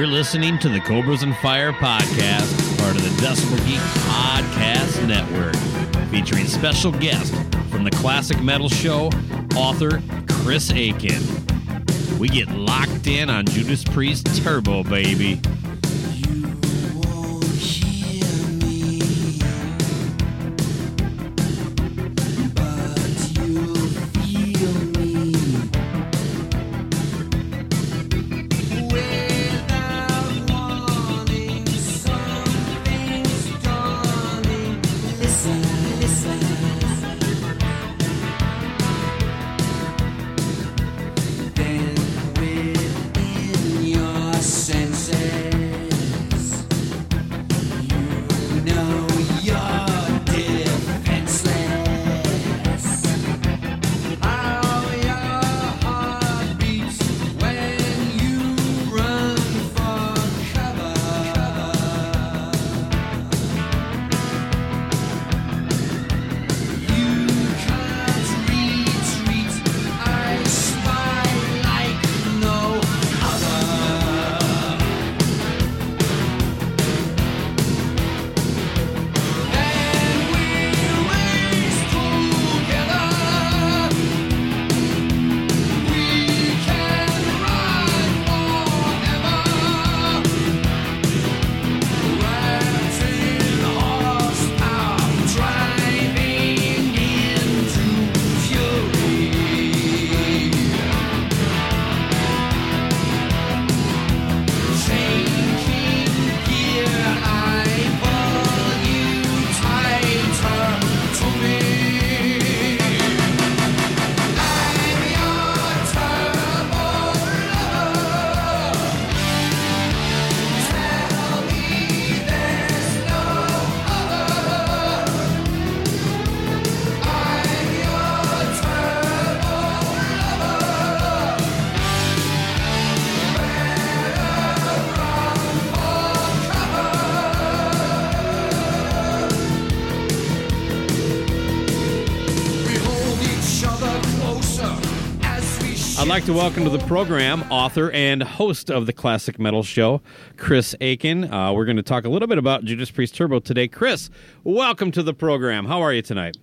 You're listening to the Cobras and Fire podcast, part of the Decibel Geek Podcast Network, featuring special guest from the Classic Metal Show, author Chris Akin. We get locked in on Judas Priest Turbo, baby. Like to welcome to the program author and host of the Classic Metal Show, Chris Akin. Uh, we're going to talk a little bit about Judas Priest Turbo today. Chris, welcome to the program. How are you tonight?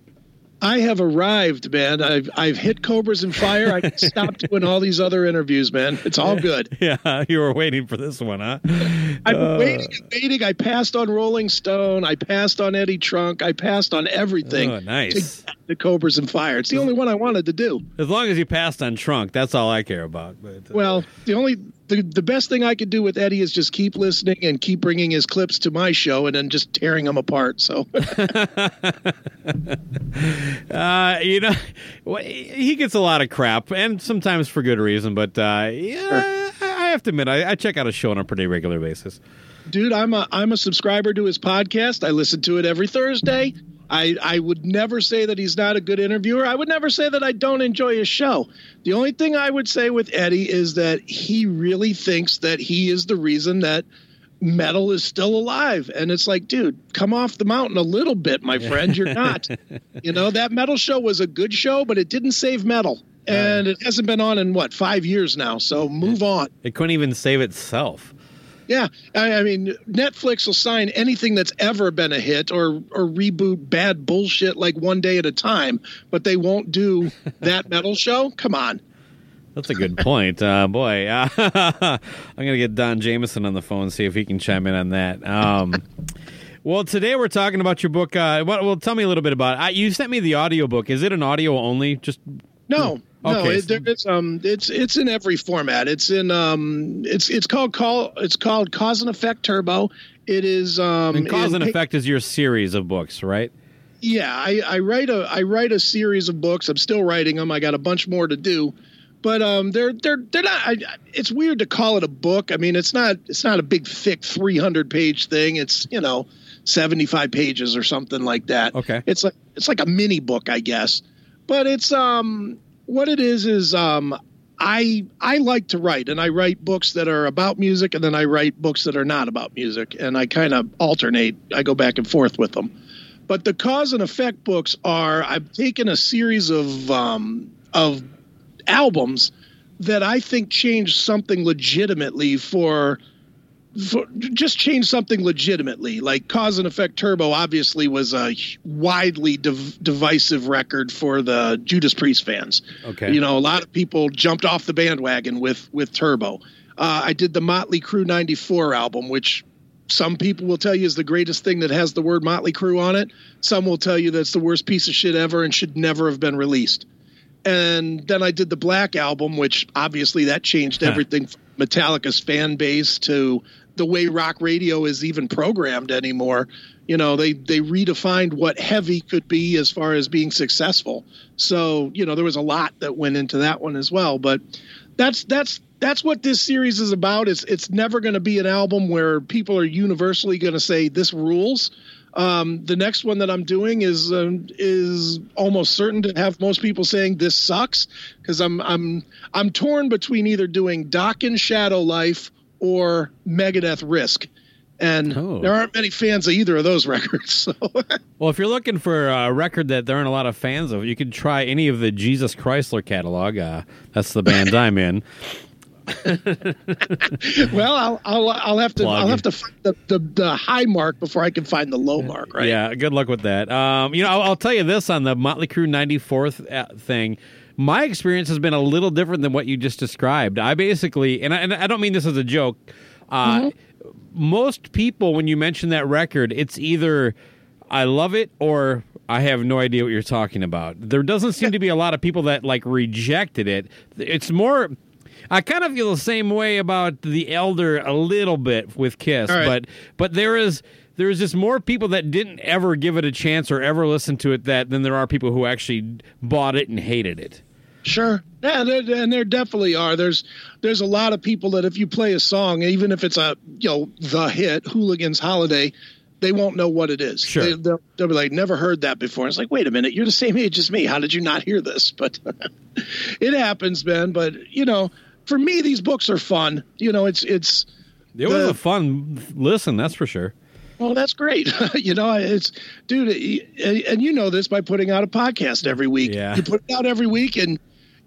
I have arrived, man. I've I've hit Cobras and Fire. I stopped doing all these other interviews, man. It's all good. Yeah, you were waiting for this one, huh? I've been uh, waiting and waiting. I passed on Rolling Stone. I passed on Eddie Trunk. I passed on everything. Oh, nice. The Cobras and Fire. It's the only one I wanted to do. As long as you passed on Trunk, that's all I care about. But, uh, well, the only the, the best thing I could do with Eddie is just keep listening and keep bringing his clips to my show and then just tearing them apart. So, uh, you know, he gets a lot of crap and sometimes for good reason, but uh, yeah, sure. I have to admit, I, I check out a show on a pretty regular basis. Dude, I'm a I'm a subscriber to his podcast. I listen to it every Thursday. I, I would never say that he's not a good interviewer. I would never say that I don't enjoy his show. The only thing I would say with Eddie is that he really thinks that he is the reason that metal is still alive. And it's like, dude, come off the mountain a little bit, my friend. You're not. you know, that metal show was a good show, but it didn't save metal. And it hasn't been on in what, five years now. So move on. It couldn't even save itself. Yeah, I, I, mean, Netflix will sign anything that's ever been a hit or or reboot bad bullshit like one day at a time, but they won't do that metal show. Come on. That's a good point, uh, boy. Uh, I'm gonna get Don Jamieson on the phone see if he can chime in on that. Um, well, today we're talking about your book. Uh, well, well, tell me a little bit about it. you sent me the audio book. Is it an audio only? Just no, no, okay. it, it's um, it's it's in every format. It's in um, it's it's called call it's called Cause and Effect Turbo. It is um, and Cause and Effect is your series of books, right? Yeah, I, I write a I write a series of books. I'm still writing them. I got a bunch more to do, but um, they're they're they're not. I, it's weird to call it a book. I mean, it's not it's not a big thick 300 page thing. It's you know 75 pages or something like that. Okay. It's like it's like a mini book, I guess. But it's um what it is is um I I like to write and I write books that are about music and then I write books that are not about music and I kind of alternate. I go back and forth with them. But the cause and effect books are I've taken a series of um of albums that I think changed something legitimately for for, just change something legitimately. Like Cause and Effect Turbo obviously was a widely div- divisive record for the Judas Priest fans. Okay. You know, a lot of people jumped off the bandwagon with with Turbo. Uh, I did the Motley Crue 94 album, which some people will tell you is the greatest thing that has the word Motley Crue on it. Some will tell you that's the worst piece of shit ever and should never have been released. And then I did the Black album, which obviously that changed Huh. everything from Metallica's fan base to the way rock radio is even programmed anymore. You know, they they redefined what heavy could be as far as being successful. So, you know, there was a lot that went into that one as well, but that's that's that's what this series is about. It's it's never going to be an album where people are universally going to say this rules. Um, the next one that I'm doing is um, is almost certain to have most people saying this sucks because I'm I'm I'm torn between either doing Dokken Shadow Life or Megadeth Risk, and Oh. there aren't many fans of either of those records. So Well, if you're looking for a record that there aren't a lot of fans of, you could try any of the Jesus Chrysler catalog. Uh, that's the band I'm in. well, I'll I'll, I'll have to Plug. I'll have to find the, the the high mark before I can find the low mark. Right? Yeah, good luck with that. Um, you know, I'll, I'll tell you this on the Motley Crue 94th uh, thing. My experience has been a little different than what you just described. I basically, and I, and I don't mean this as a joke. Uh, Most people, when you mention that record, it's either I love it or I have no idea what you're talking about. There doesn't seem to be a lot of people that like rejected it. It's more. I kind of feel the same way about the Elder a little bit with Kiss, All right. but but there is there is just more people that didn't ever give it a chance or ever listen to it that than there are people who actually bought it and hated it. Sure. Yeah, there, and there definitely are. There's there's a lot of people that if you play a song, even if it's a you know the hit Hooligans Holiday, they won't know what it is. Sure. They, they'll, they'll be like, never heard that before. It's like, wait a minute, you're the same age as me. How did you not hear this? But it happens, Ben. But you know, for me, these books are fun. You know, it's it's It was The- a fun listen, that's for sure. well, that's great. you know, it's dude, and you know this by putting out a podcast every week. Yeah. You put it out every week, and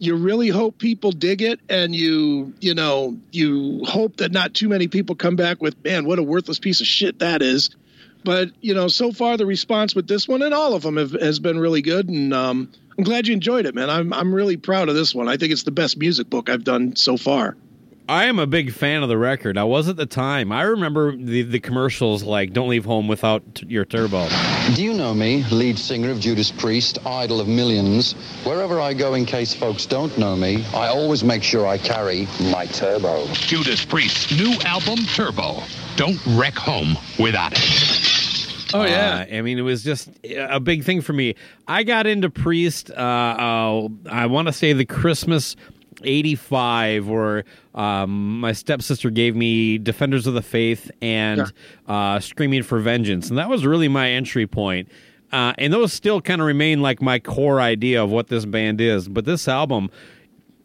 you really hope people dig it, and you, you know, you hope that not too many people come back with, man, what a worthless piece of shit that is. But you know, so far the response with this one and all of them have, has been really good, and um, I'm glad you enjoyed it, man. I'm I'm really proud of this one. I think it's the best music book I've done so far. I am a big fan of the record. I was at the time. I remember the, the commercials like "Don't leave home without t- your turbo." Do you know me, lead singer of Judas Priest, idol of millions? Wherever I go, in case folks don't know me, I always make sure I carry my turbo. Judas Priest's new album, Turbo. Don't wreck home without it. Oh Uh, I mean, it was just a big thing for me. I got into Priest. Uh, uh, I want to say the Christmas '85, where um, my stepsister gave me Defenders of the Faith and uh, Screaming for Vengeance, and that was really my entry point. Uh, and those still kind of remain like my core idea of what this band is. But this album,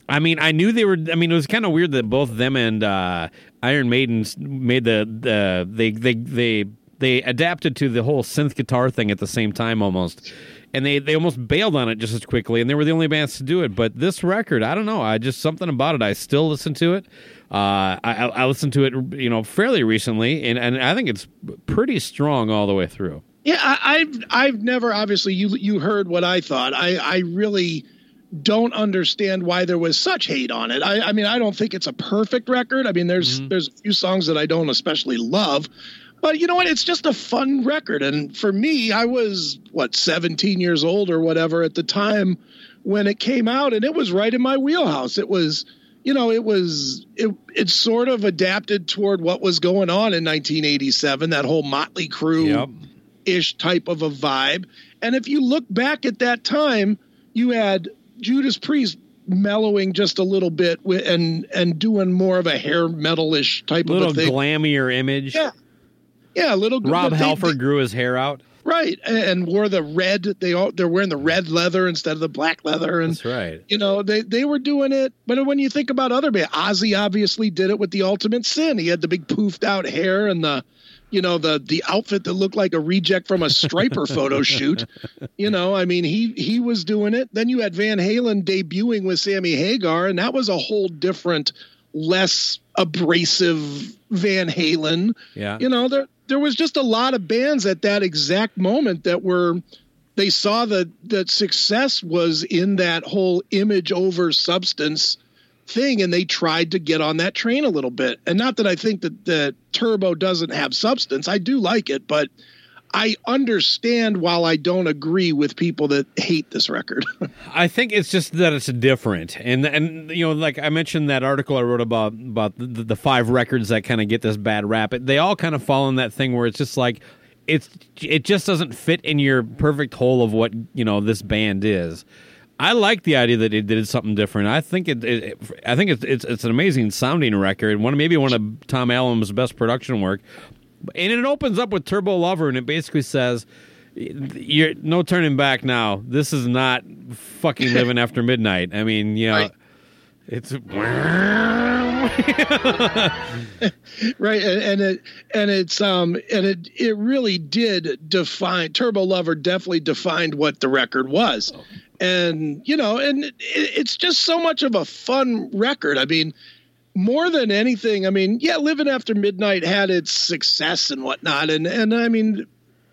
I mean, I knew they were. I mean, it was kind of weird that both them and uh, Iron Maiden made the the they they they they adapted to the whole synth guitar thing at the same time almost, and they they almost bailed on it just as quickly, and they were the only bands to do it. But this record, I don't know, I just something about it. I still listen to it. Uh, I, I listened to it, you know, fairly recently, and and I think it's pretty strong all the way through. Yeah, I, I've I've never obviously you you heard what I thought. I I really don't understand why there was such hate on it. I, I mean, I don't think it's a perfect record. I mean, there's there's a few songs that I don't especially love, but you know what? It's just a fun record. And for me, I was what 17 years old or whatever at the time when it came out, and it was right in my wheelhouse. It was. You know, it was it. It sort of adapted toward what was going on in 1987. That whole Motley Crue Yep. ish type of a vibe. And if you look back at that time, you had Judas Priest mellowing just a little bit and and doing more of a hair metalish type little of a thing. glammier image. Yeah, yeah, a little. Rob they- Halford they- grew his hair out. right, and wore the red. They all they're wearing the red leather instead of the black leather, and That's right. you know they they were doing it. But when you think about other bands, Ozzy obviously did it with the Ultimate Sin. He had the big poofed out hair and the. You know the the outfit that looked like a reject from a Stryper photo shoot. You know, I mean, he he was doing it. Then you had Van Halen debuting with Sammy Hagar, and that was a whole different, less abrasive Van Halen. Yeah. You know, there there was just a lot of bands at that exact moment that were they saw that that success was in that whole image over substance thing and they tried to get on that train a little bit. And not that I think that that Turbo doesn't have substance. I do like it, but I understand while I don't agree with people that hate this record. I think it's just that it's different, and and you know, like I mentioned that article I wrote about about the, the five records that kind of get this bad rap. They all kind of fall in that thing where it's just like it's it just doesn't fit in your perfect hole of what you know this band is. I like the idea that it did something different. I think it, it, I think it's, it's it's an amazing sounding record. One maybe one of Tom Allom's best production work. And it opens up with Turbo Lover, and it basically says, "You're no turning back now. This is not fucking living after midnight." I mean, you know, Right. it's right and, and it and it's um and it it really did define turbo lover definitely defined what the record was and you know and it, it's just so much of a fun record i mean more than anything i mean yeah living after midnight had its success and whatnot and and i mean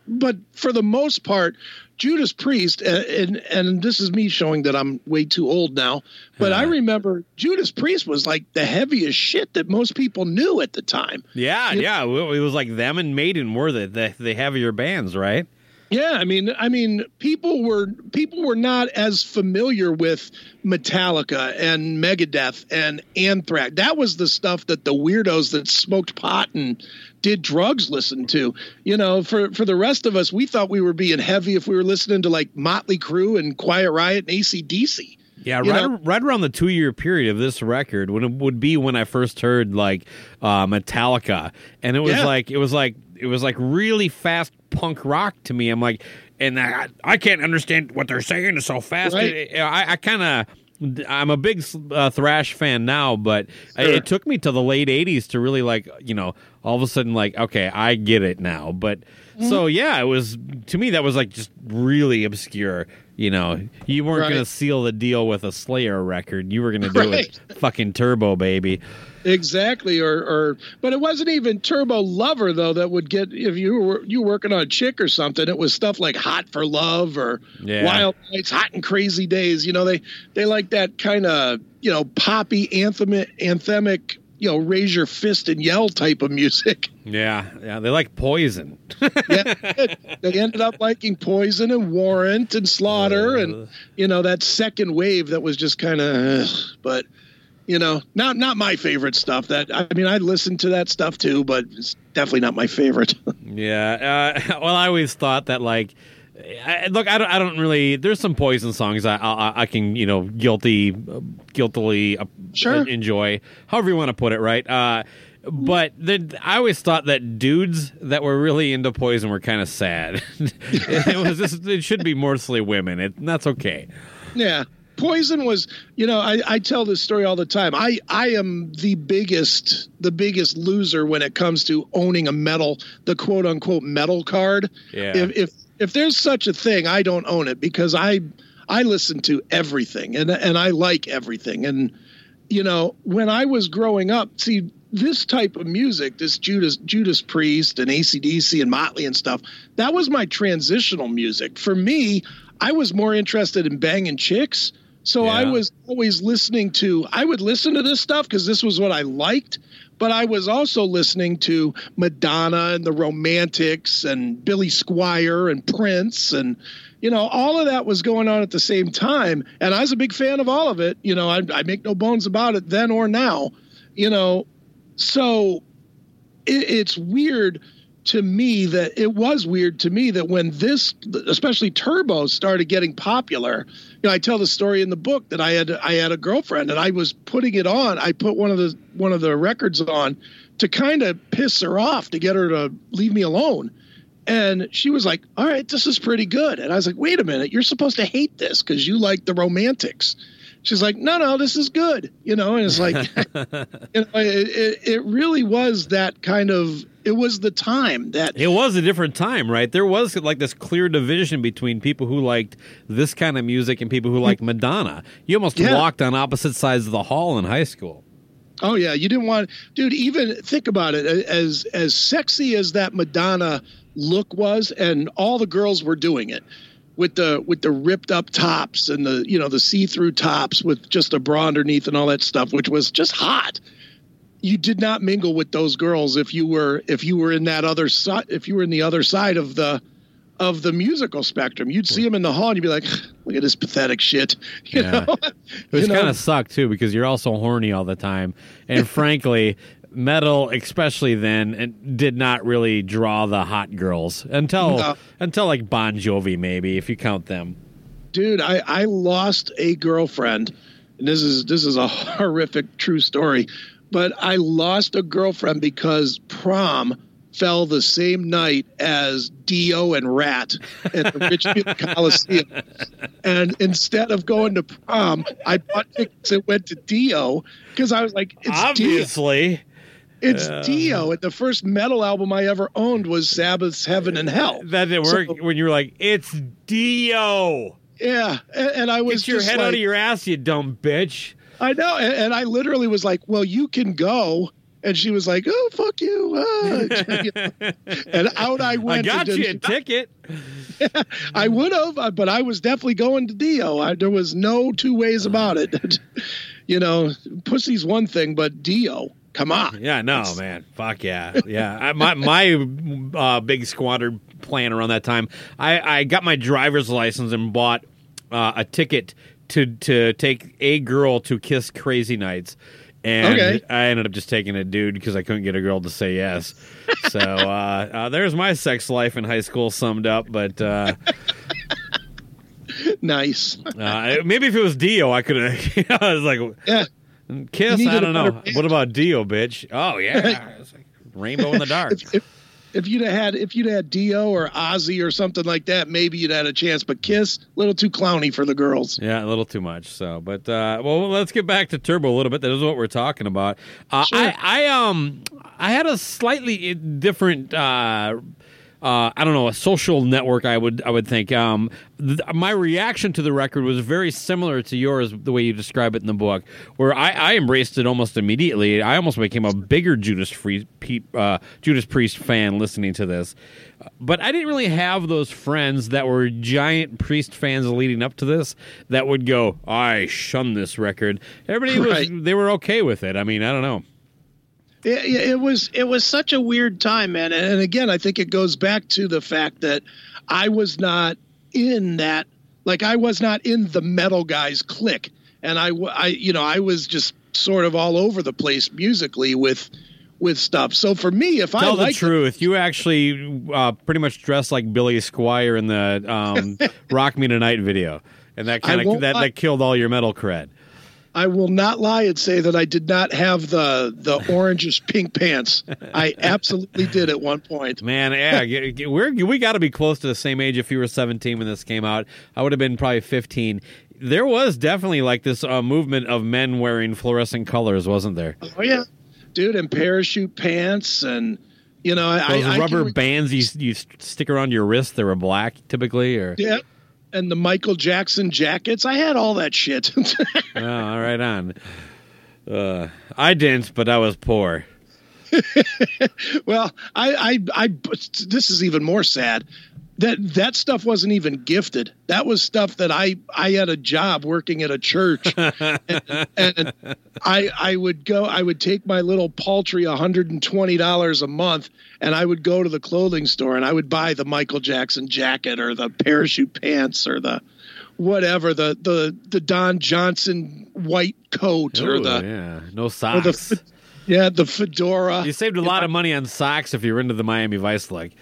but for the most part Judas Priest, uh, and and this is me showing that I'm way too old now, but I remember Judas Priest was like the heaviest shit that most people knew at the time. yeah, yeah. It was like them and Maiden were the the, the heavier bands, right? Yeah, I mean, I mean, people were people were not as familiar with Metallica and Megadeth and Anthrax. That was the stuff that the weirdos that smoked pot and did drugs listened to. You know, for for the rest of us, we thought we were being heavy if we were listening to like Motley Crue and Quiet Riot and ACDC. Yeah, right, know- right around the two year period of this record, when it would be when I first heard like uh, Metallica, and it was Yeah. like it was like it was like really fast punk rock to me. I'm like, and I, I can't understand what they're saying. It's so fast. Right. I, I kind of. I'm a big uh, thrash fan now, but Sure. it took me to the late '80s to really like, you know, all of a sudden, like, okay, I get it now. But Mm-hmm. so yeah, it was to me that was like just really obscure. You know, you weren't Right. going to seal the deal with a Slayer record. You were going to do Right. it fucking Turbo, baby. Exactly, or or but it wasn't even Turbo Lover though that would get if you were you working on a chick or something. It was stuff like Hot for Love or Yeah. Wild Nights, Hot and Crazy Days. You know they they like that kind of you know poppy anthem anthemic you know raise your fist and yell type of music. Yeah, yeah, they like Poison. yeah, they ended up liking Poison and Warrant and Slaughter and uh. you know that second wave that was just kind of but you know not not my favorite stuff that I mean I listen to that stuff too but it's definitely not my favorite. Yeah. Uh, well, I always thought that like. I, look, I don't. I don't really. There's some Poison songs I I, I can you know guilty, uh, guiltily uh, Sure. enjoy. However you want to put it, right? Uh, but the, I always thought that dudes that were really into Poison were kind of sad. it was just. It should be mostly women. It, that's okay. yeah. Poison was, you know, I, I tell this story all the time. I, I am the biggest, the biggest loser when it comes to owning a metal, the quote unquote metal card. Yeah. If, if, if there's such a thing, I don't own it because I, I listen to everything and, and I like everything. And, you know, when I was growing up, see, this type of music, this Judas Judas Priest and ACDC and Motley and stuff, that was my transitional music. For me, I was more interested in banging chicks. So I was always listening to, I would listen to this stuff because this was what I liked. But I was also listening to Madonna and the Romantics and Billy Squier and Prince and, you know, all of that was going on at the same time. And I was a big fan of all of it. You know, I, I make no bones about it then or now, you know. So it, it's weird to me that it was weird to me that when this, especially Turbo, started getting popular. You know, I tell the story in the book that I had I had a girlfriend and I was putting it on. I put one of the one of the records on to kind of piss her off to get her to leave me alone. And she was like, "All right, this is pretty good." And I was like, "Wait a minute, you're supposed to hate this because you like the romantics." She's like, "No, no, this is good," you know. And it's like, you know, it, it, it really was that kind of. It was the time that It was a different time, right? There was like this clear division between people who liked this kind of music and people who liked mm-hmm. Madonna. You almost Yeah. walked on opposite sides of the hall in high school. Oh yeah, you didn't want, dude. Even think about it. As as sexy as that Madonna look was, and all the girls were doing it with the with the ripped up tops and the you know the see through tops with just a bra underneath and all that stuff, which was just hot. You did not mingle with those girls if you were if you were in that other side if you were in the other side of the of the musical spectrum. You'd see them in the hall and you'd be like, look at this pathetic shit. You Yeah. know? You know? kind of sucked too because you're also horny all the time, and frankly, metal, especially then, and did not really draw the hot girls until No. until like Bon Jovi, maybe if you count them. dude i i lost a girlfriend and this is this is a horrific true story but i lost a girlfriend because prom fell the same night as dio and ratt at the richfield coliseum and instead of going to prom i bought tickets and went to dio because i was like it's dio It's dio and the first metal album i ever owned was sabbath's heaven and hell that didn't work So- when you were like, "It's Dio." yeah and, and i was Get your head out of your ass, you dumb bitch. I know, and, and I literally was like, "Well, you can go," and she was like, "Oh, fuck you!" ah." and out I went. I got you a ticket. I would have, but I was definitely going to Dio. I, there was no two ways about it. you know, pussy's one thing, but Dio, come on. Yeah, no, man. Fuck yeah, yeah. I, my my uh, big squatter plan around that time. I, I got my driver's license and bought uh, a ticket to to take a girl to Kiss Crazy Nights. And Okay. I ended up just taking a dude because I couldn't get a girl to say yes. So uh, uh, there's my sex life in high school summed up. But uh, Nice. uh, maybe if it was Dio, I could have. I was like, Yeah. Kiss. I don't know. band. What about Dio, bitch? Oh yeah, It's like rainbow in the dark. If, if, if you'd have had if you'd had Dio or Ozzy or something like that, maybe you'd had a chance. But Kiss, a little too clowny for the girls. Yeah, a little too much. So, but uh, well, let's get back to Turbo a little bit. That is what we're talking about. Uh, Sure. I, I um, I had a slightly different. Uh, uh, I don't know a social network. I would I would think. Um, th- my reaction to the record was very similar to yours, the way you describe it in the book, where I, I embraced it almost immediately. I almost became a bigger Judas Free, uh, Judas Priest fan listening to this. But I didn't really have those friends that were giant Priest fans leading up to this that would go, "I shun this record." Everybody was they were okay with it. I mean, I don't know. It, it it was it was such a weird time, man. And again, I think it goes back to the fact that I was not in that, like I was not in the metal guys clique, and I, I, you know, I was just sort of all over the place musically with with stuff. So for me, if I Tell the like truth. You actually uh, pretty much dressed like Billy Squier in the um, "Rock Me Tonight" video, and that kind of that, that killed all your metal cred. I will not lie and say that I did not have the the orangish pink pants. I absolutely did at one point. Man, yeah, we're we got to be close to the same age. If you were 17 when this came out, I would have been probably 15. There was definitely like this uh, movement of men wearing fluorescent colors, wasn't there? Oh yeah, dude, and parachute pants, and you know, Those I, I rubber re- bands you you stick around your wrist, they were black typically, or Yeah. And the Michael Jackson jackets. I had all that shit. oh, all right on. Uh, I didn't, but I was poor. well, I, I, I, this is even more sad. That that stuff wasn't even gifted. That was stuff that I I had a job working at a church, and, and I I would go. I would take my little paltry hundred and twenty dollars a month, and I would go to the clothing store and I would buy the Michael Jackson jacket or the parachute pants or the whatever the the the Don Johnson white coat or the yeah, no socks. the Yeah, the fedora. You saved a lot of money on socks if you were into the Miami Vice leg.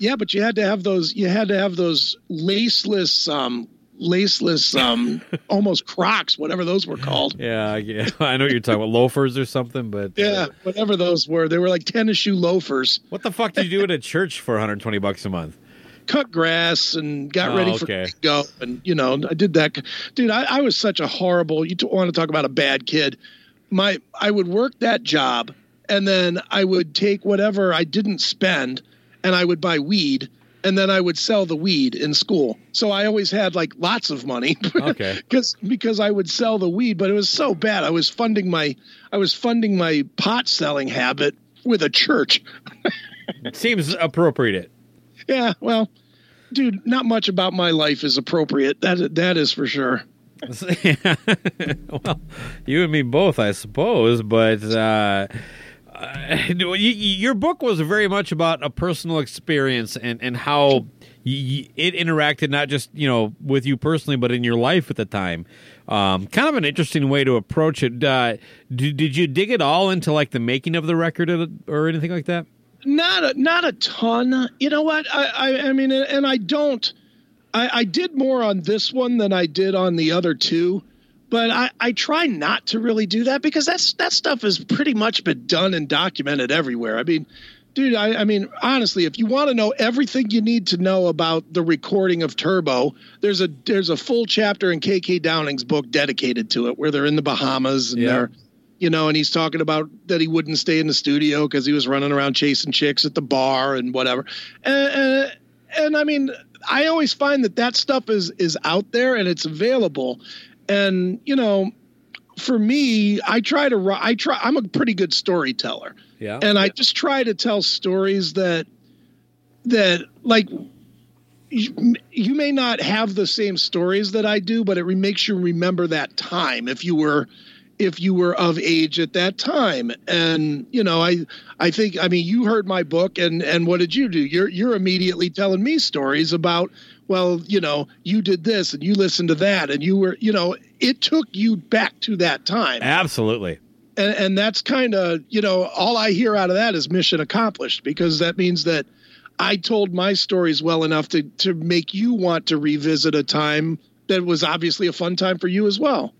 Yeah, but you had to have those. You had to have those laceless, um, laceless, um, almost Crocs, whatever those were called. Yeah, yeah, I know what you're talking about loafers or something, but uh, Yeah, whatever those were. They were like tennis shoe loafers. what the fuck did you do at a church for 120 bucks a month? Cut grass and got Oh, ready for okay. go. And you know, I did that. Dude, I, I was such a horrible. You want to talk about a bad kid? My, I would work that job, and then I would take whatever I didn't spend, and I would buy weed, and then I would sell the weed in school. So I always had like lots of money. Okay. because because I would sell the weed, but it was so bad. I was funding my I was funding my pot selling habit with a church. Seems appropriate. Yeah, well, dude, not much about my life is appropriate. That that is for sure. well, you and me both, I suppose. But uh, uh, you, your book was very much about a personal experience and and how y- it interacted not just you know with you personally, but in your life at the time. Um, kind of an interesting way to approach it. Uh, did, did you dig it all into like the making of the record or- or anything like that? Not a not a ton. You know what? I I, I mean, and I don't. I, I did more on this one than I did on the other two, but I, I try not to really do that because that's that stuff has pretty much been done and documented everywhere. I mean, dude, I, I mean, honestly, if you want to know everything you need to know about the recording of Turbo, there's a there's a full chapter in KK Downing's book dedicated to it, where they're in the Bahamas and Yeah. they're you know, and he's talking about that he wouldn't stay in the studio because he was running around chasing chicks at the bar and whatever. And, and, and I mean, I always find that that stuff is is out there and it's available. And you know, for me, I try to I try. I'm a pretty good storyteller, Yeah. and I just try to tell stories that that like. You, you may not have the same stories that I do, but it re- makes you remember that time if you were if you were of age at that time. And you know i i think i mean you heard my book and and what did you do? You're you're immediately telling me stories about well you know you did this and you listened to that and you were you know it took you back to that time. Absolutely. and, and that's kind of you know all i hear out of that is mission accomplished because that means that i told my stories well enough to to make you want to revisit a time that was obviously a fun time for you as well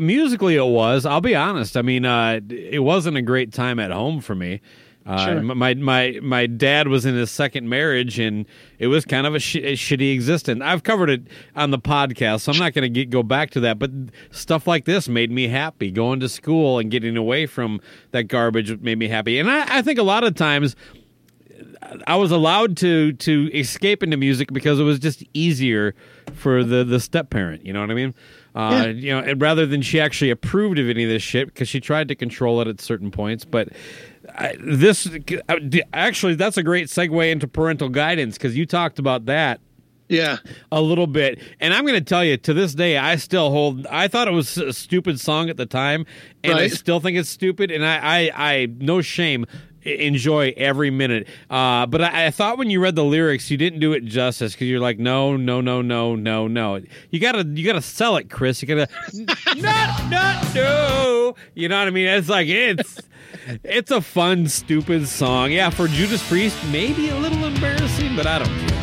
musically it was i'll be honest i mean uh, it wasn't a great time at home for me uh, Sure. my my my dad was in his second marriage, and it was kind of a, sh- a shitty existence. I've covered it on the podcast, so I'm not going to go back to that. But stuff like this made me happy. Going to school and getting away from that garbage made me happy. And I, I think a lot of times I was allowed to to escape into music because it was just easier for the the step parent. You know what I mean? Uh, Yeah. You know, and rather than she actually approved of any of this shit because she tried to control it at certain points, but. I, this uh, actually that's a great segue into parental guidance because you talked about that yeah a little bit and i'm going to tell you to this day i still hold i thought it was a stupid song at the time and i still think it's stupid and i i, I no shame enjoy every minute. Uh, but I, I thought when you read the lyrics you didn't do it justice because you're like no no no no no no. You gotta you gotta sell it chris. You gotta not not no. You know what i mean? It's like it's it's a fun stupid song. Yeah for judas priest maybe a little embarrassing but i don't care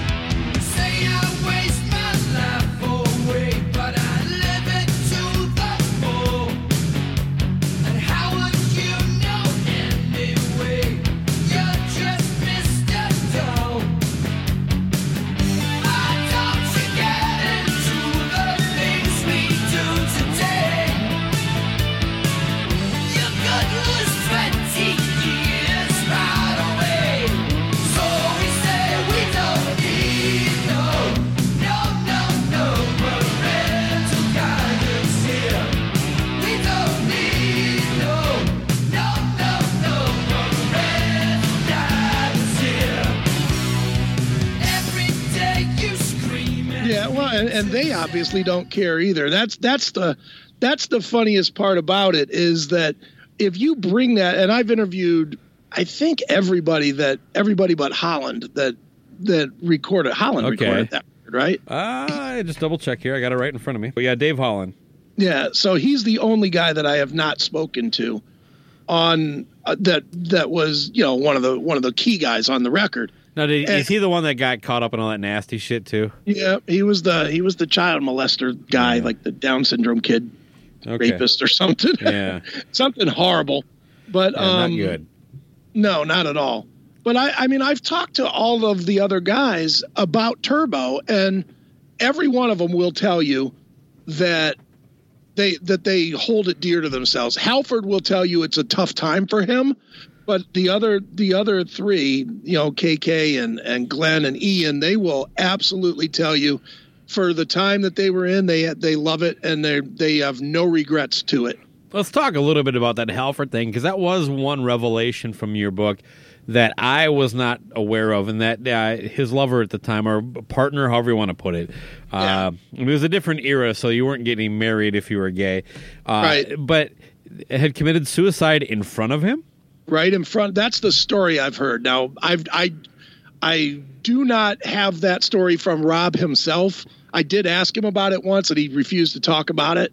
and and, they obviously don't care either. That's that's the that's the funniest part about it is that if you bring that, and I've interviewed, I think everybody that everybody but Holland that that recorded Holland Okay. recorded that, record, right? Uh, just double check here. I got it right in front of me. But yeah, Dave Holland. Yeah, so he's the only guy that I have not spoken to on uh, that that was you know one of the one of the key guys on the record. Now, did, Eh. is he the one that got caught up in all that nasty shit too? Yeah, he was the he was the child molester guy, like the Down syndrome kid Okay. rapist or something. Yeah. something horrible. But Yeah, um, not good. No, not at all. But I, I mean, I've talked to all of the other guys about Turbo, and every one of them will tell you that they that they hold it dear to themselves. Halford will tell you it's a tough time for him, but the other the other three, you know, KK and and Glenn and Ian, they will absolutely tell you for the time that they were in, they they love it and they they have no regrets to it. Let's talk a little bit about that Halford thing because that was one revelation from your book that I was not aware of, and that uh, his lover at the time, or partner, however you want to put it, uh, it was a different era, so you weren't getting married if you were gay, uh, Right. But had committed suicide in front of him. Right in front. That's the story I've heard. Now, I've I I do not have that story from Rob himself. I did ask him about it once, and he refused to talk about it.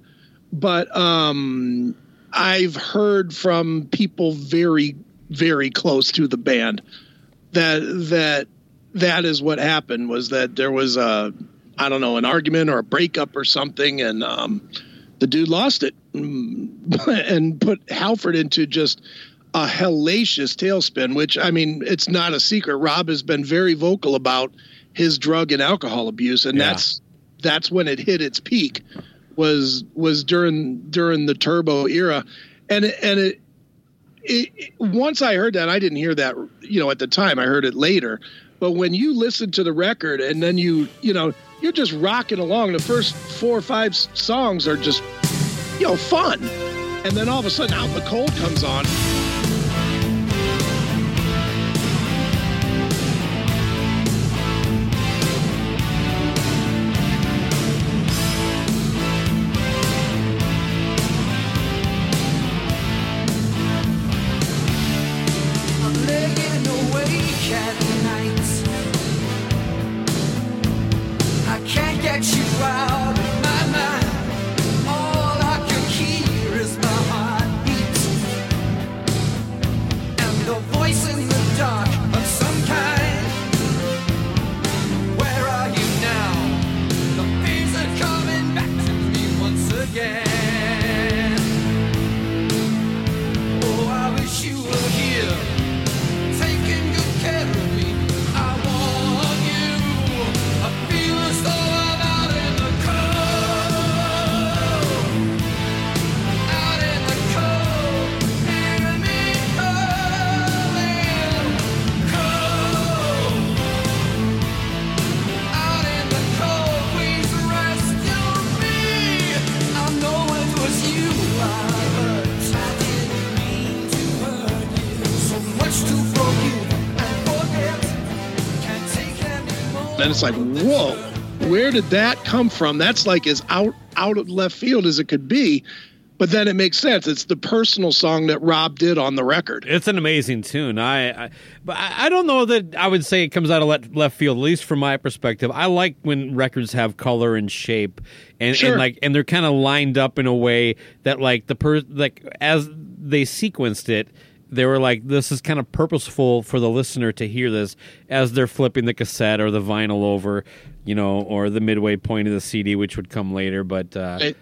But um, I've heard from people very very close to the band that that that is what happened was that there was a I don't know an argument or a breakup or something, and um, the dude lost it and put Halford into just a hellacious tailspin. Which I mean, it's not a secret. Rob has been very vocal about his drug and alcohol abuse, and Yeah. that's that's when it hit its peak. Was was during during the Turbo era, and it, and it it, it- once I heard that, I didn't hear that, you know, at the time. I heard it later. But when you listen to the record and then you, you know, you're just rocking along. The first four or five songs are just, you know, fun. And then all of a sudden, Out in the Cold comes on. And it's like, whoa, where did that come from? That's like as out out of left field as it could be. But then it makes sense. It's the personal song that Rob did on the record. It's an amazing tune. I, I but I, I don't know that I would say it comes out of left, left field. At least from my perspective, I like when records have color and shape, and, Sure. and like and they're kind of lined up in a way that like the per like as they sequenced it. They were like, "This is kind of purposeful for the listener to hear this as they're flipping the cassette or the vinyl over, you know, or the midway point of the CD, which would come later." But uh, Right.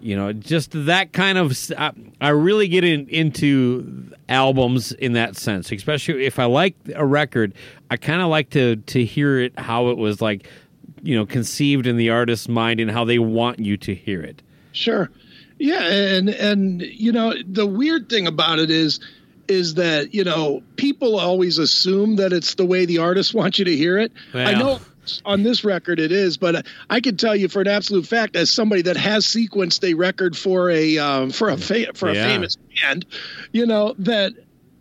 you know just that kind of i, I really get in, into albums in that sense especially if i like a record i kind of like to to hear it how it was like you know conceived in the artist's mind and how they want you to hear it Sure. Yeah, and and you know the weird thing about it is is that you know people always assume that it's the way the artist wants you to hear it. I know on this record it is, but I can tell you for an absolute fact, as somebody that has sequenced a record for a um, for a fa- for a Yeah. famous band, you know that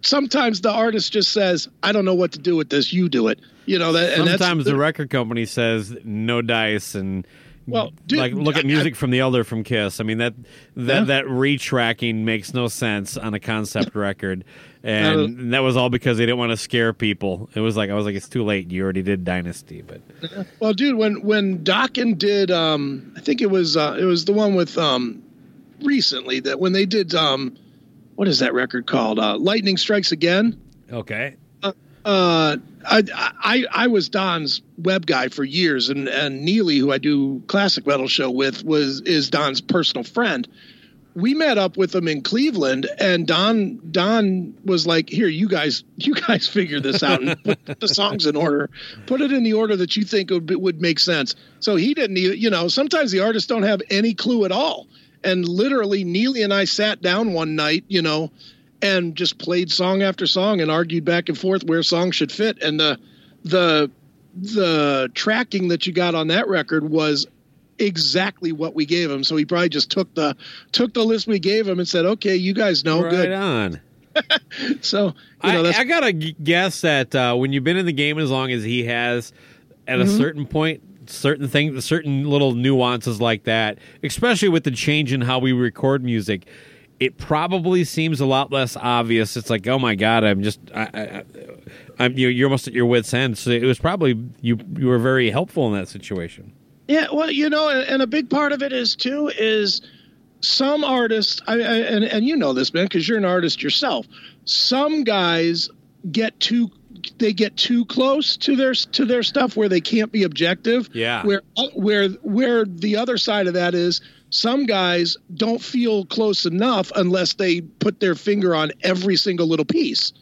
sometimes the artist just says, "I don't know what to do with this. You do it." You know that. and that's- sometimes the record company says no dice and Well, dude, like look at I- music from the elder from kiss i mean that that Yeah. that retracking makes no sense on a concept record Uh, and that was all because they didn't want to scare people it was like i was like it's too late you already did dynasty but Well, dude, when when Dokken did, um, I think it was uh, it was the one with um, recently that when they did um, what is that record called? Uh, Lightning Strikes Again. Okay. Uh, I, I I was Don's web guy for years, and and Neely, who I do classic metal show with, was is Don's personal friend. We met up with him in Cleveland, and Don Don was like, "Here, you guys, you guys figure this out and put the songs in order. Put it in the order that you think would would make sense." So he didn't even, you know, sometimes the artists don't have any clue at all. And literally, Neely and I sat down one night, you know, and just played song after song and argued back and forth where songs should fit. And the the the tracking that you got on that record was exactly what we gave him. So he probably just took the took the list we gave him and said, "Okay, you guys know right good." on. So you know I, I gotta guess that uh, when you've been in the game as long as he has, at Mm-hmm. a certain point, certain things, certain little nuances like that, especially with the change in how we record music, it probably seems a lot less obvious. It's like, oh my god, I'm just, I, I, I- I'm you you're almost at your wits' end. So it was probably you. You were very helpful in that situation. Yeah, well, you know, and, and a big part of it is too is some artists, I, I, and and you know this, man, because you're an artist yourself. Some guys get too they get too close to their to their stuff where they can't be objective. Yeah. Where where where the other side of that is some guys don't feel close enough unless they put their finger on every single little piece.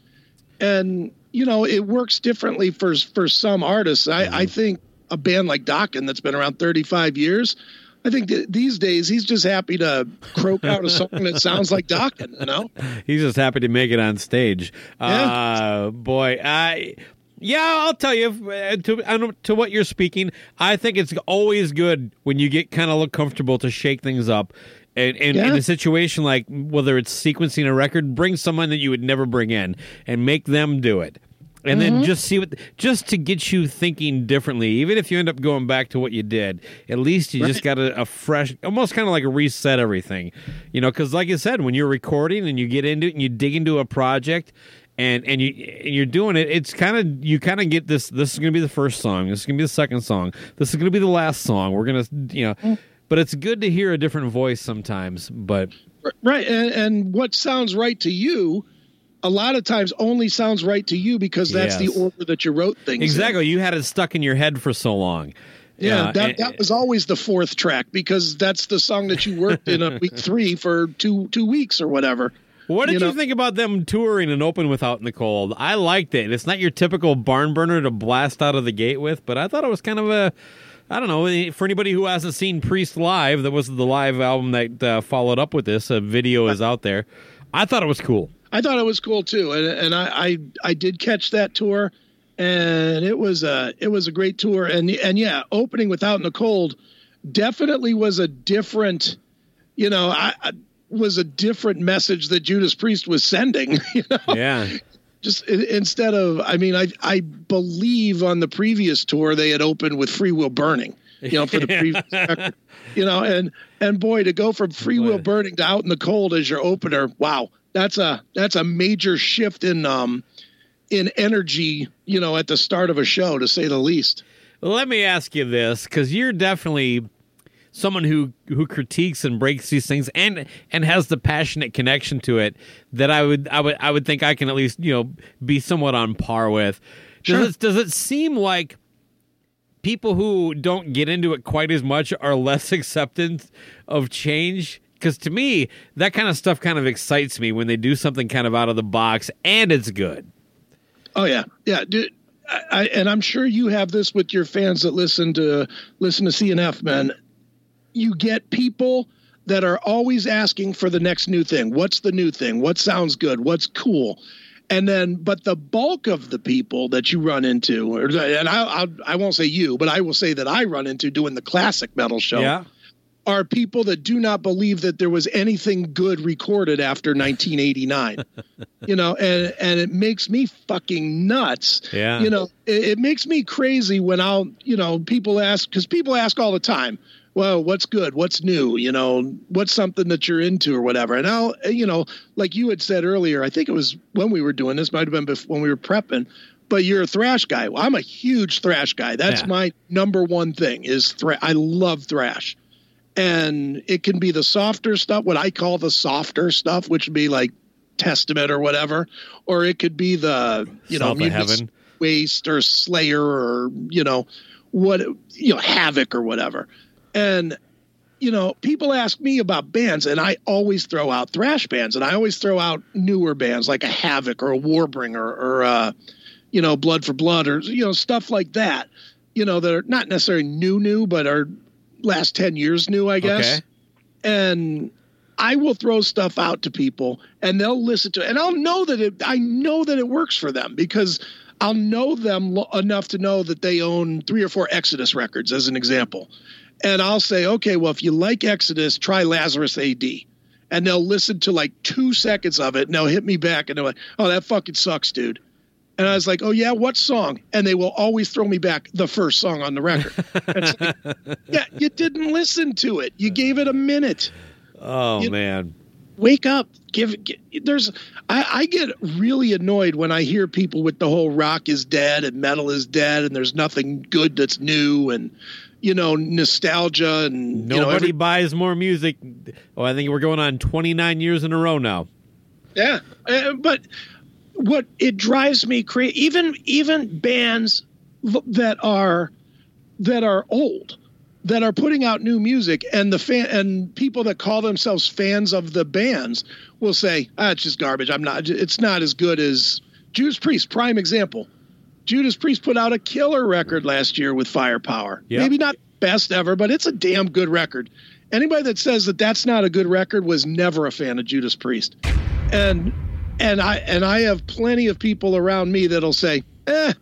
And you know, it works differently for for some artists. I, I think a band like Dokken that's been around 35 years, I think that these days he's just happy to croak out a song that sounds like Dokken, you know? He's just happy to make it on stage. Yeah. Uh, boy, I. Yeah, I'll tell you uh, to to what you're speaking. I think it's always good when you get kind of look comfortable to shake things up, and, and in a situation like whether it's sequencing a record, bring someone that you would never bring in and make them do it, and Mm-hmm. then just see what just to get you thinking differently. Even if you end up going back to what you did, at least you just got a, a fresh, almost kind of like a reset everything, you know. Because like I said, when you're recording and you get into it and you dig into a project and and you and you're doing it it's kind of you kind of get this this is going to be the first song this is going to be the second song this is going to be the last song we're going to you know but it's good to hear a different voice sometimes but Right. And, and what sounds right to you, a lot of times only sounds right to you because that's Yes. the order that you wrote things. in. exactly you had it stuck in your head for so long Yeah, Uh, that, and- that was always the fourth track because that's the song that you worked in on week three for two two weeks or whatever. What did You you, think about them touring and open with Out in the Cold? I liked it. It's not your typical barn burner to blast out of the gate with, but I thought it was kind of a, I don't know, for anybody who hasn't seen Priest live, that was the live album that uh, followed up with this. A video is out there. I thought it was cool. I thought it was cool too, and and I I, I did catch that tour, and it was a it was a great tour, and and yeah, opening with Out in the Cold definitely was a different, you know, I. I was a different message that Judas Priest was sending. You know, Yeah. just instead of i mean i i believe on the previous tour they had opened with free will burning you know for the previous record you know and and boy to go from free will burning to out in the cold as your opener wow that's a that's a major shift in um in energy you know at the start of a show to say the least Let me ask you this, because you're definitely someone who who critiques and breaks these things and and has the passionate connection to it that I would I would I would think I can at least you know be somewhat on par with. Does Sure. it does it seem like people who don't get into it quite as much are less acceptant of change? Because to me, that kind of stuff kind of excites me when they do something kind of out of the box and it's good. Oh yeah, yeah, dude. I, I, and I'm sure you have this with your fans that listen to listen to CNF, man. You get people that are always asking for the next new thing. What's the new thing? What sounds good? What's cool? And then, but the bulk of the people that you run into, or, and I, I, I won't say you, but I will say that I run into doing the classic metal show Yeah. are people that do not believe that there was anything good recorded after 1989 you know and and it makes me fucking nuts Yeah. you know it, it makes me crazy when i'll you know people ask because people ask all the time well what's good? What's new? You know what's something that you're into or whatever. And i'll eh, you know like you had said earlier i think it was when we were doing this might have been bef- when we were prepping but you're a thrash guy. Well, i'm a huge thrash guy. That's Yeah. my number one thing is thrash i love thrash. And it can be the softer stuff what i call the softer stuff which would be like Testament or whatever, or it could be the you know Municipal Waste or Slayer or you know what you know Havok or whatever, and you know people ask me about bands, and I always throw out thrash bands, and I always throw out newer bands like a Havok or a Warbringer or uh, you know Blood for Blood or you know stuff like that, you know that are not necessarily new new, but are last ten years new, I guess Okay. and I will throw stuff out to people and they'll listen to it and I'll know that it I know that it works for them because I'll know them lo- enough to know that they own three or four Exodus records as an example. And I'll say, okay, well, if you like Exodus, try Lazarus AD. And they'll listen to like two seconds of it and they'll hit me back and they're like, oh, that fucking sucks, dude. And I was like, oh, yeah, what song? And they will always throw me back the first song on the record. It's like, yeah, you didn't listen to it. You gave it a minute Oh You- man. wake up give, gi- there's I, I get really annoyed when i hear people with the whole rock is dead and metal is dead and there's nothing good that's new and you know nostalgia and you know, Nobody every- buys more music. Oh, I think we're going on 29 years in a row now. yeah Uh, but what it drives me crazy even even bands that are that are old that are putting out new music and the fan and people that call themselves fans of the bands will say ah, it's just garbage i'm not it's not as good as judas priest prime example judas priest put out a killer record last year with firepower. Yep. maybe not best ever but it's a damn good record. Anybody that says that that's not a good record was never a fan of judas priest. And and i and i have plenty of people around me that'll say eh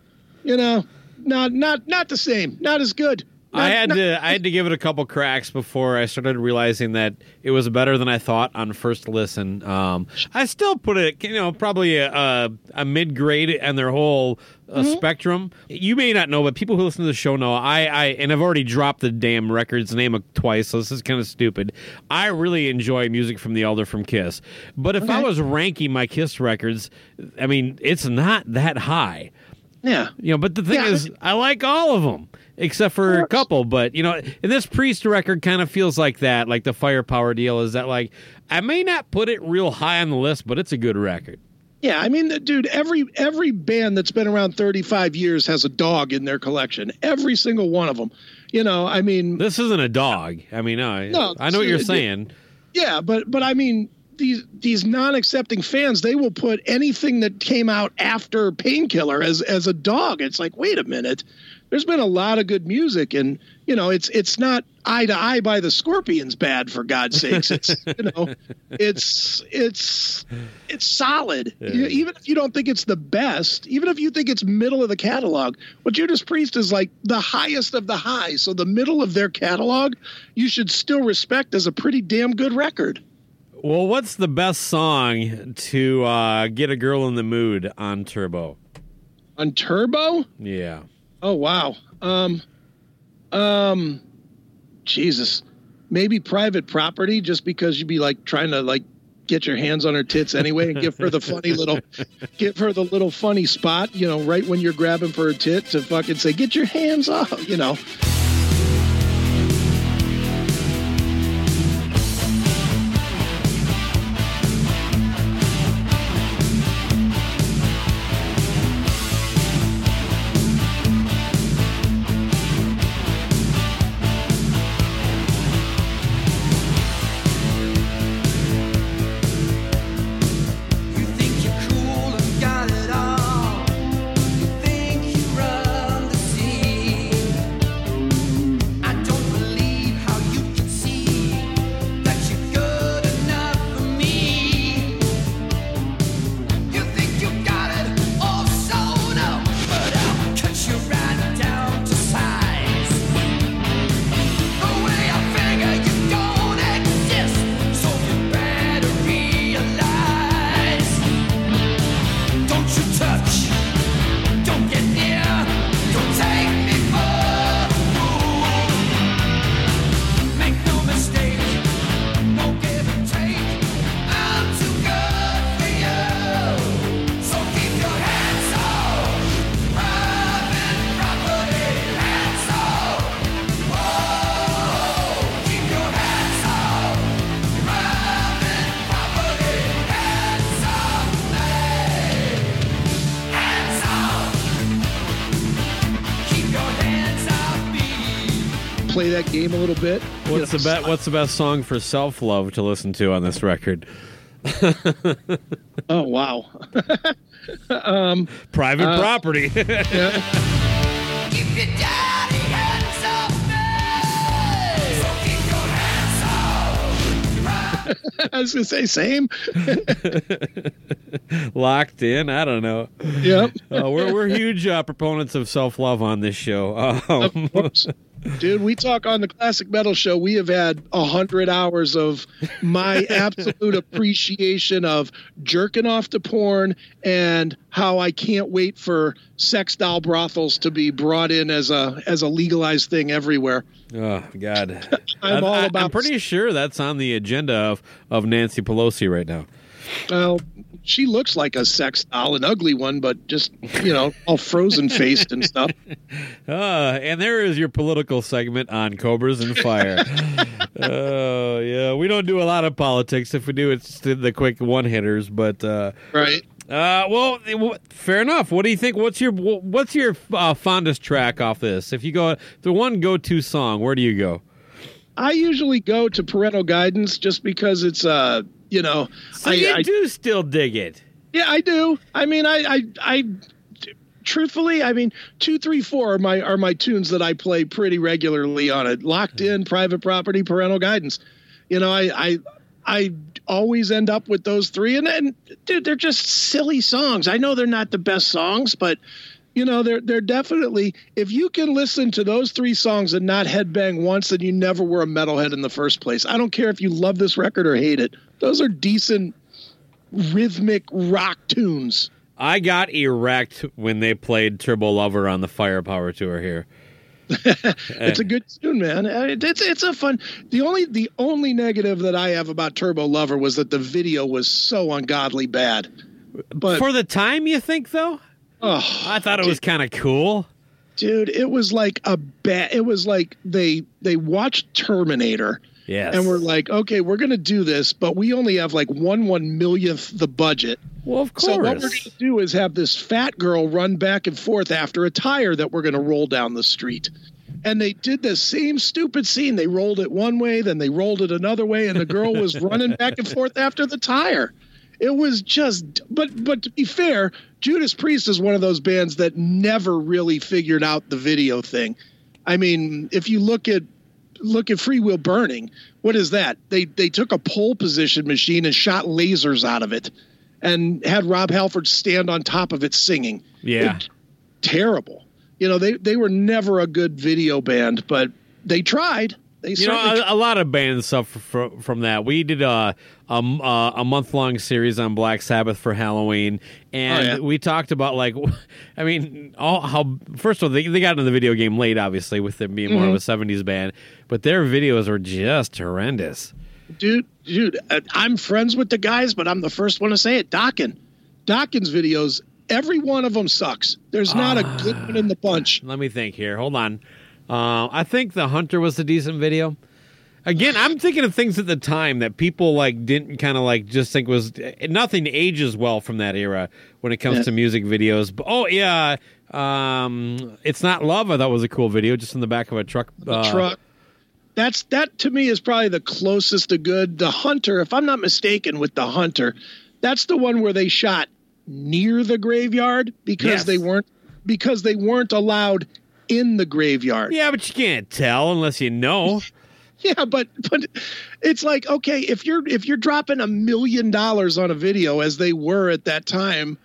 you know not not not the same not as good I had to I had to give it a couple cracks before I started realizing that it was better than I thought on first listen. Um, I still put it, you know, probably a, a, a mid grade and their whole uh, Mm-hmm. spectrum. You may not know, but people who listen to the show know. I, I and I've already dropped the damn record's name twice, so this is kind of stupid. I really enjoy music from the Elder from Kiss, but if I was ranking my Kiss records, I mean, it's not that high. yeah You know, but the thing Yeah. is, I like all of them except for a couple. But you know, this Priest record kind of feels like that, like the Firepower deal. Is that like I may not put it real high on the list, but it's a good record. Yeah, I mean, dude, every every band that's been around 35 years has a dog in their collection. Every single one of them. You know, I mean, This isn't a dog. I mean, no, No, I know what you're saying. yeah, but but I mean, these these non-accepting fans, they will put anything that came out after Painkiller as as a dog. It's like, wait a minute. There's been a lot of good music, and you know, it's it's not eye to eye by the Scorpions bad for God's sakes. It's you know, it's it's it's solid. You- even if you don't think it's the best, even if you think it's middle of the catalog, what Judas Priest is like the highest of the high. So the middle of their catalog, you should still respect as a pretty damn good record. Well, what's the best song to uh, get a girl in the mood on Turbo? On Turbo, Yeah. Oh wow, um, um, Jesus, maybe Private Property, just because you'd be like trying to like get your hands on her tits anyway and give her the funny little, give her the little funny spot, you know, right when you're grabbing for her tit to fucking say, get your hands off, you know. That game a little bit. You What's know, the best? What's the best song for self love to listen to on this record? Oh wow. um, Private Uh, property. yeah. Keep your dirty hands off me. So keep your hands I was gonna say same. Locked in. I don't know. Yep. Uh, we're we're huge uh, proponents of self love on this show. Um, Whoops. Dude, we talk on the classic metal show. We have had a hundred hours of my absolute appreciation of jerking off to porn and how I can't wait for sex doll brothels to be brought in as a as a legalized thing everywhere. oh God, I'm I- all about I'm pretty sure that's on the agenda of of Nancy Pelosi right now. Well, she looks like a sex doll, an ugly one, but just you know, all frozen faced and stuff. Uh, and there is your political segment on Cobras and Fire. Oh yeah, we don't do a lot of politics. If we do, it's the quick one hitters. But uh, Right. uh, well, fair enough. What do you think? What's your what's your uh, fondest track off this? If you go the one go to song, where do you go? I usually go to parental guidance just because it's uh you know So I, you I do still dig it. yeah I do. I mean I I I truthfully I mean two three four are my are my tunes that I play pretty regularly on it. Locked mm. in, private property, parental guidance. You know I I I always end up with those three and then dude they're just silly songs. I know they're not the best songs, but you know they're they're definitely if you can listen to those three songs and not headbang once then you never were a metalhead in the first place i don't care if you love this record or hate it those are decent rhythmic rock tunes I got erect when they played Turbo Lover on the Firepower tour here. it's a good tune man Uh, it's it's a fun the only the only negative that i have about turbo lover was that the video was so ungodly bad but For the time, you think though? oh I thought it was kind of cool. dude it was like a bad it was like they they watched terminator And we're like, okay, we're going to do this, but we only have like one one millionth the budget. well, of course. So what we're going to do is have this fat girl run back and forth after a tire that we're going to roll down the street. And they did the same stupid scene. They rolled it one way, then they rolled it another way, and the girl was running back and forth after the tire. It was just, but but to be fair, Judas Priest is one of those bands that never really figured out the video thing. I mean, if you look at look at Free Will Burning, what is that? They they took a pole position machine and shot lasers out of it, and had Rob Halford stand on top of it singing. yeah. It- terrible. You know, they they were never a good video band, but they tried. You know, a, a lot of bands suffer from, from that. We did a a, uh, a month long series on Black Sabbath for Halloween, and Oh, yeah. we talked about like, I mean, all how first of all they, they got into the video game late, obviously, with them being more of a Mm-hmm. '70s band, but their videos were just horrendous. dude, dude, uh, I'm friends with the guys, but I'm the first one to say it. Dokken, Dokken videos, every one of them sucks. There's not a good one in the bunch. Let me think here. Hold on. Uh, I think the Hunter was a decent video. Again, I'm thinking of things at the time that people like didn't kind of like just think was nothing ages well from that era when it comes Yeah. to music videos. But, oh yeah, um, it's not love. I thought was a cool video, just in the back of a truck. uh, truck. That's that to me is probably the closest to good. The Hunter, if I'm not mistaken, with the Hunter, that's the one where they shot near the graveyard because Yes. they weren't because they weren't allowed in the graveyard. Yeah, but you can't tell unless you know. Yeah, but but it's like okay, if you're if you're dropping a million dollars on a video as they were at that time,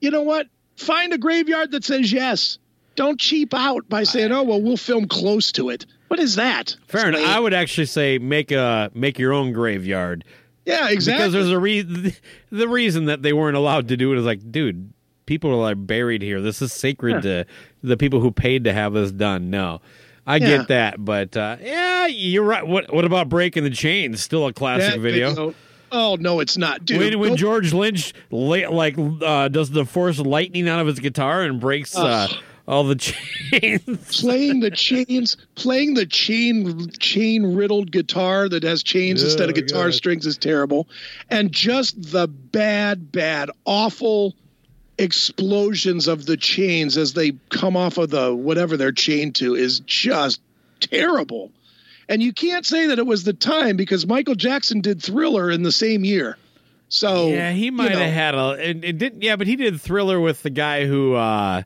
you know what? Find a graveyard that says yes. Don't cheap out by saying, "Oh, well, we'll film close to it." What is that? Fair enough. I would actually say make a make your own graveyard. Yeah, exactly. Because there's a reason. The reason that they weren't allowed to do it is like, dude, people are like buried here. This is sacred to the people who paid to have this done. No, I Yeah. get that, but uh, yeah, you're right. What What about breaking the chains? Still a classic That video. Oh no, it's not, dude. when when George Lynch like uh, does the force lightning out of his guitar and breaks uh, all the chains. playing the chains, playing the chain chain riddled guitar that has chains instead of Oh, guitar God. strings is terrible, and just the bad, bad, awful explosions of the chains as they come off of the whatever they're chained to is just terrible. And you can't say that it was the time because Michael Jackson did Thriller in the same year. So Yeah, he you might know, have had a. It, it didn't. Yeah, but he did Thriller with the guy who uh,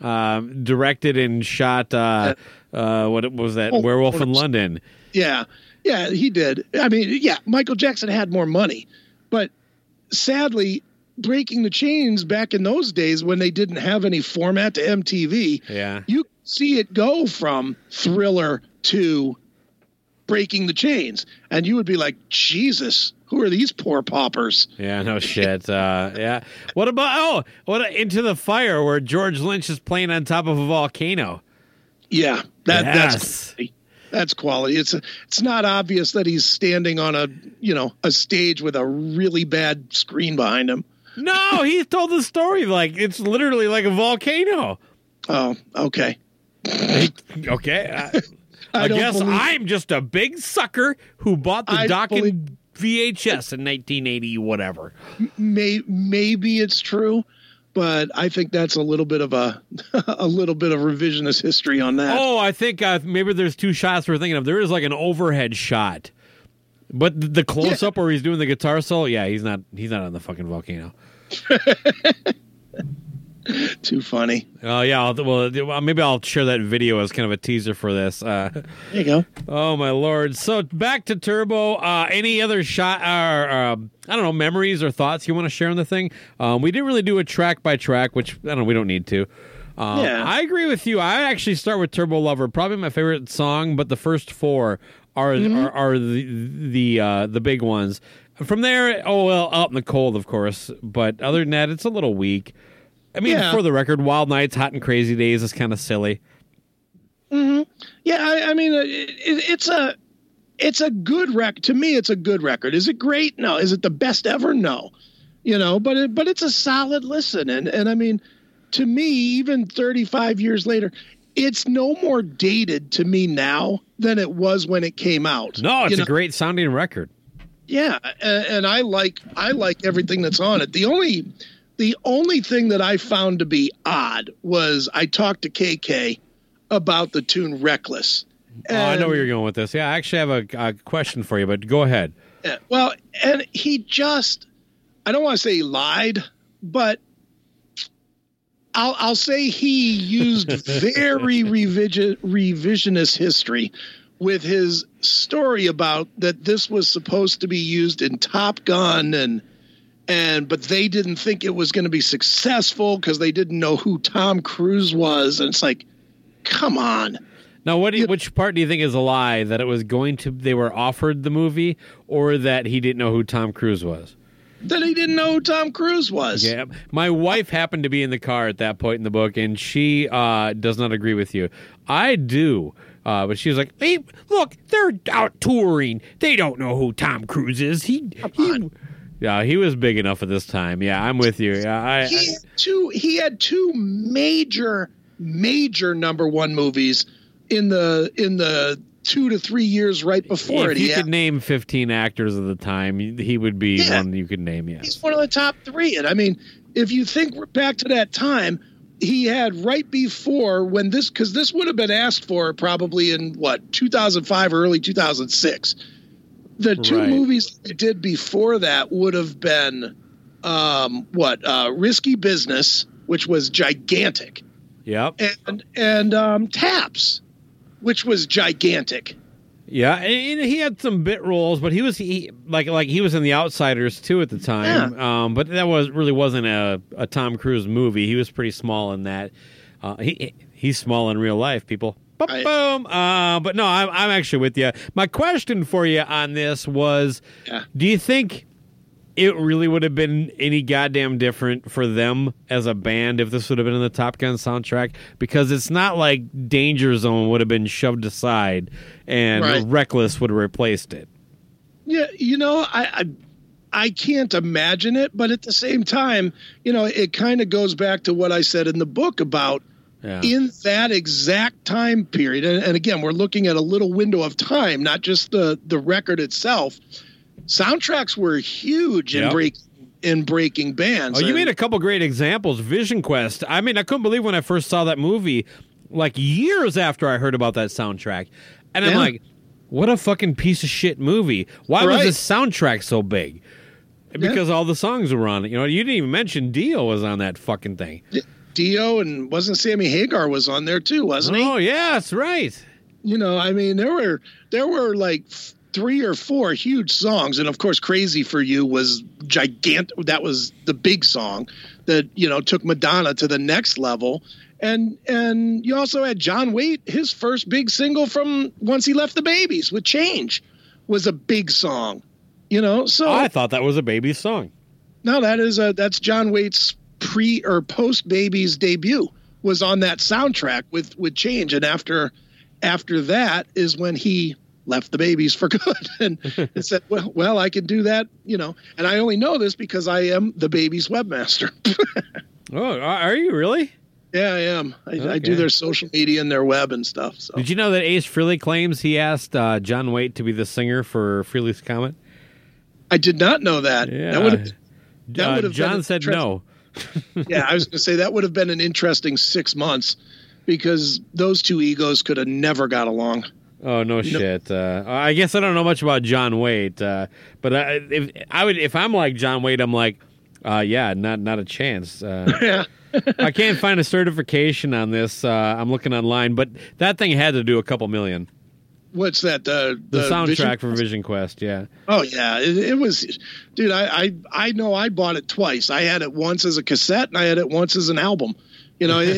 uh, directed and shot. Uh, uh, what was that? Oh, Werewolf in London. Yeah, yeah, he did. I mean, yeah, Michael Jackson had more money, but sadly, breaking the chains back in those days when they didn't have any format to MTV, Yeah. you see it go from Thriller to breaking the chains, and you would be like, Jesus, who are these poor paupers? Yeah, no shit. Uh, yeah. What about oh, what Into the Fire where George Lynch is playing on top of a volcano? Yeah, that Yes. that's quality. that's quality. It's it's not obvious that he's standing on a you know a stage with a really bad screen behind him. No, he told the story like it's literally like a volcano. Oh, okay. Okay. I, I I guess believe- I'm just a big sucker who bought the I doc believe- in VHS in 1980, whatever. May, maybe it's true, but I think that's a little bit of a a little bit of revisionist history on that. Oh, I think uh, maybe there's two shots we're thinking of. There is like an overhead shot, but the close up where he's doing the guitar solo, yeah, he's not he's not on the fucking volcano. Too funny. Oh yeah, I'll, well well, maybe I'll share that video as kind of a teaser for this. Uh, There you go. oh my lord! So back to Turbo. Uh, any other shot or um I don't know memories or thoughts you want to share on the thing? Um, we didn't really do a track by track, which I don't know. We don't need to. Um, Yeah. I agree with you. I actually start with Turbo Lover, probably my favorite song, but the first four are are, are the the uh, the big ones. From there, oh well, out in the cold, of course. But other than that, it's a little weak. I mean, Yeah. for the record, Wild Nights, Hot and Crazy Days is kind of silly. Yeah, I, I mean, uh, it, it, it's a it's a good record To me, it's a good record. Is it great? No. Is it the best ever? No. You know, but it, but it's a solid listen, and and I mean, to me, even 35 years later, it's no more dated to me now than it was when it came out. No, it's You a know? great sounding record. Yeah, and, and I like I like everything that's on it. The only the only thing that I found to be odd was I talked to KK about the tune "Reckless." oh, I know where you're going with this. Yeah, I actually have a, a question for you, but go ahead. Yeah, well, and he just I don't want to say he lied, but I'll I'll say he used very revision, revisionist history with his story about that this was supposed to be used in Top Gun and and but they didn't think it was going to be successful because they didn't know who Tom Cruise was and it's like come on Now, what? Do you, which part do you think is a lie? That it was going to they were offered the movie, or that he didn't know who Tom Cruise was? That he didn't know who Tom Cruise was Yeah, my wife happened to be in the car at that point in the book, and she uh, does not agree with you. I do. Uh, but she was like, "Hey, look, they're out touring. They don't know who Tom Cruise is. He, he, yeah, he was big enough at this time. Yeah, I'm with you. Yeah, I, he had two he had two major major number one movies in the in the two to three years right before if it. you He could name 15 actors of the time, he would be Yeah. one you could name. Yes. he's one of the top three. And I mean, if you think back to that time, he had right before when this because this would have been asked for probably in what 2005 or early 2006. The two Right. movies he did before that would have been um, what uh, Risky Business, which was gigantic. Yep. and and um, Taps, which was gigantic. Yeah, and he had some bit roles, but he was he like like he was in The Outsiders too at the time. Um, but that was really wasn't a, a Tom Cruise movie. He was pretty small in that. Uh, he he's small in real life, people. Boom, I- boom. Uh, but no, I'm I'm actually with you. My question for you on this was: Yeah. Do you think it really would have been any goddamn different for them as a band if this would have been in the Top Gun soundtrack? Because it's not like Danger Zone would have been shoved aside and Right. Reckless would have replaced it. Yeah, you know, I, I I can't imagine it, but at the same time, you know, it kind of goes back to what I said in the book about Yeah. in that exact time period. And, and again, we're looking at a little window of time, not just the the record itself. Soundtracks were huge in Yep. break in breaking bands. Oh, you And- made a couple great examples. Vision Quest. I mean, I couldn't believe when I first saw that movie, like years after I heard about that soundtrack. And I'm like, what a fucking piece of shit movie. Why Right. was this soundtrack so big? Because all the songs were on it. You know, you didn't even mention Dio was on that fucking thing. Dio and wasn't Sammy Hagar was on there too, wasn't he? Oh, yeah, that's right. you know i mean there were there were like three or four huge songs and of course crazy for you was gigantic that was the big song that you know took madonna to the next level and and you also had john waite his first big single from once he left the Babys with change was a big song you know so I thought that was a baby song. no, that is a that's John Waite's pre or post Babys debut was on that soundtrack with with Change, and after after that is when he left the Babys for good and, and said, well, well, I can do that, you know. And I only know this because I am the baby's webmaster. Oh, are you really? yeah, I am. I, I do their social media and their web and stuff. So Did you know that Ace Frehley claims he asked uh, John Waite to be the singer for Frehley's Comet? I did not know that. Yeah. That would have. That Uh, would have John been said no. yeah, I was going to say that would have been an interesting six months because those two egos could have never got along. Oh no shit! Uh, I guess I don't know much about John Waite, uh, but I, if I would, if I'm like John Waite, I'm like, uh, yeah, not not a chance. Uh, Yeah. I can't find a certification on this. Uh, I'm looking online, but that thing had to do a couple million. What's that? The The, soundtrack Vision- for Vision Quest, yeah. Oh yeah, it, it was, dude. I, I I know I bought it twice. I had it once as a cassette, and I had it once as an album. You know, it,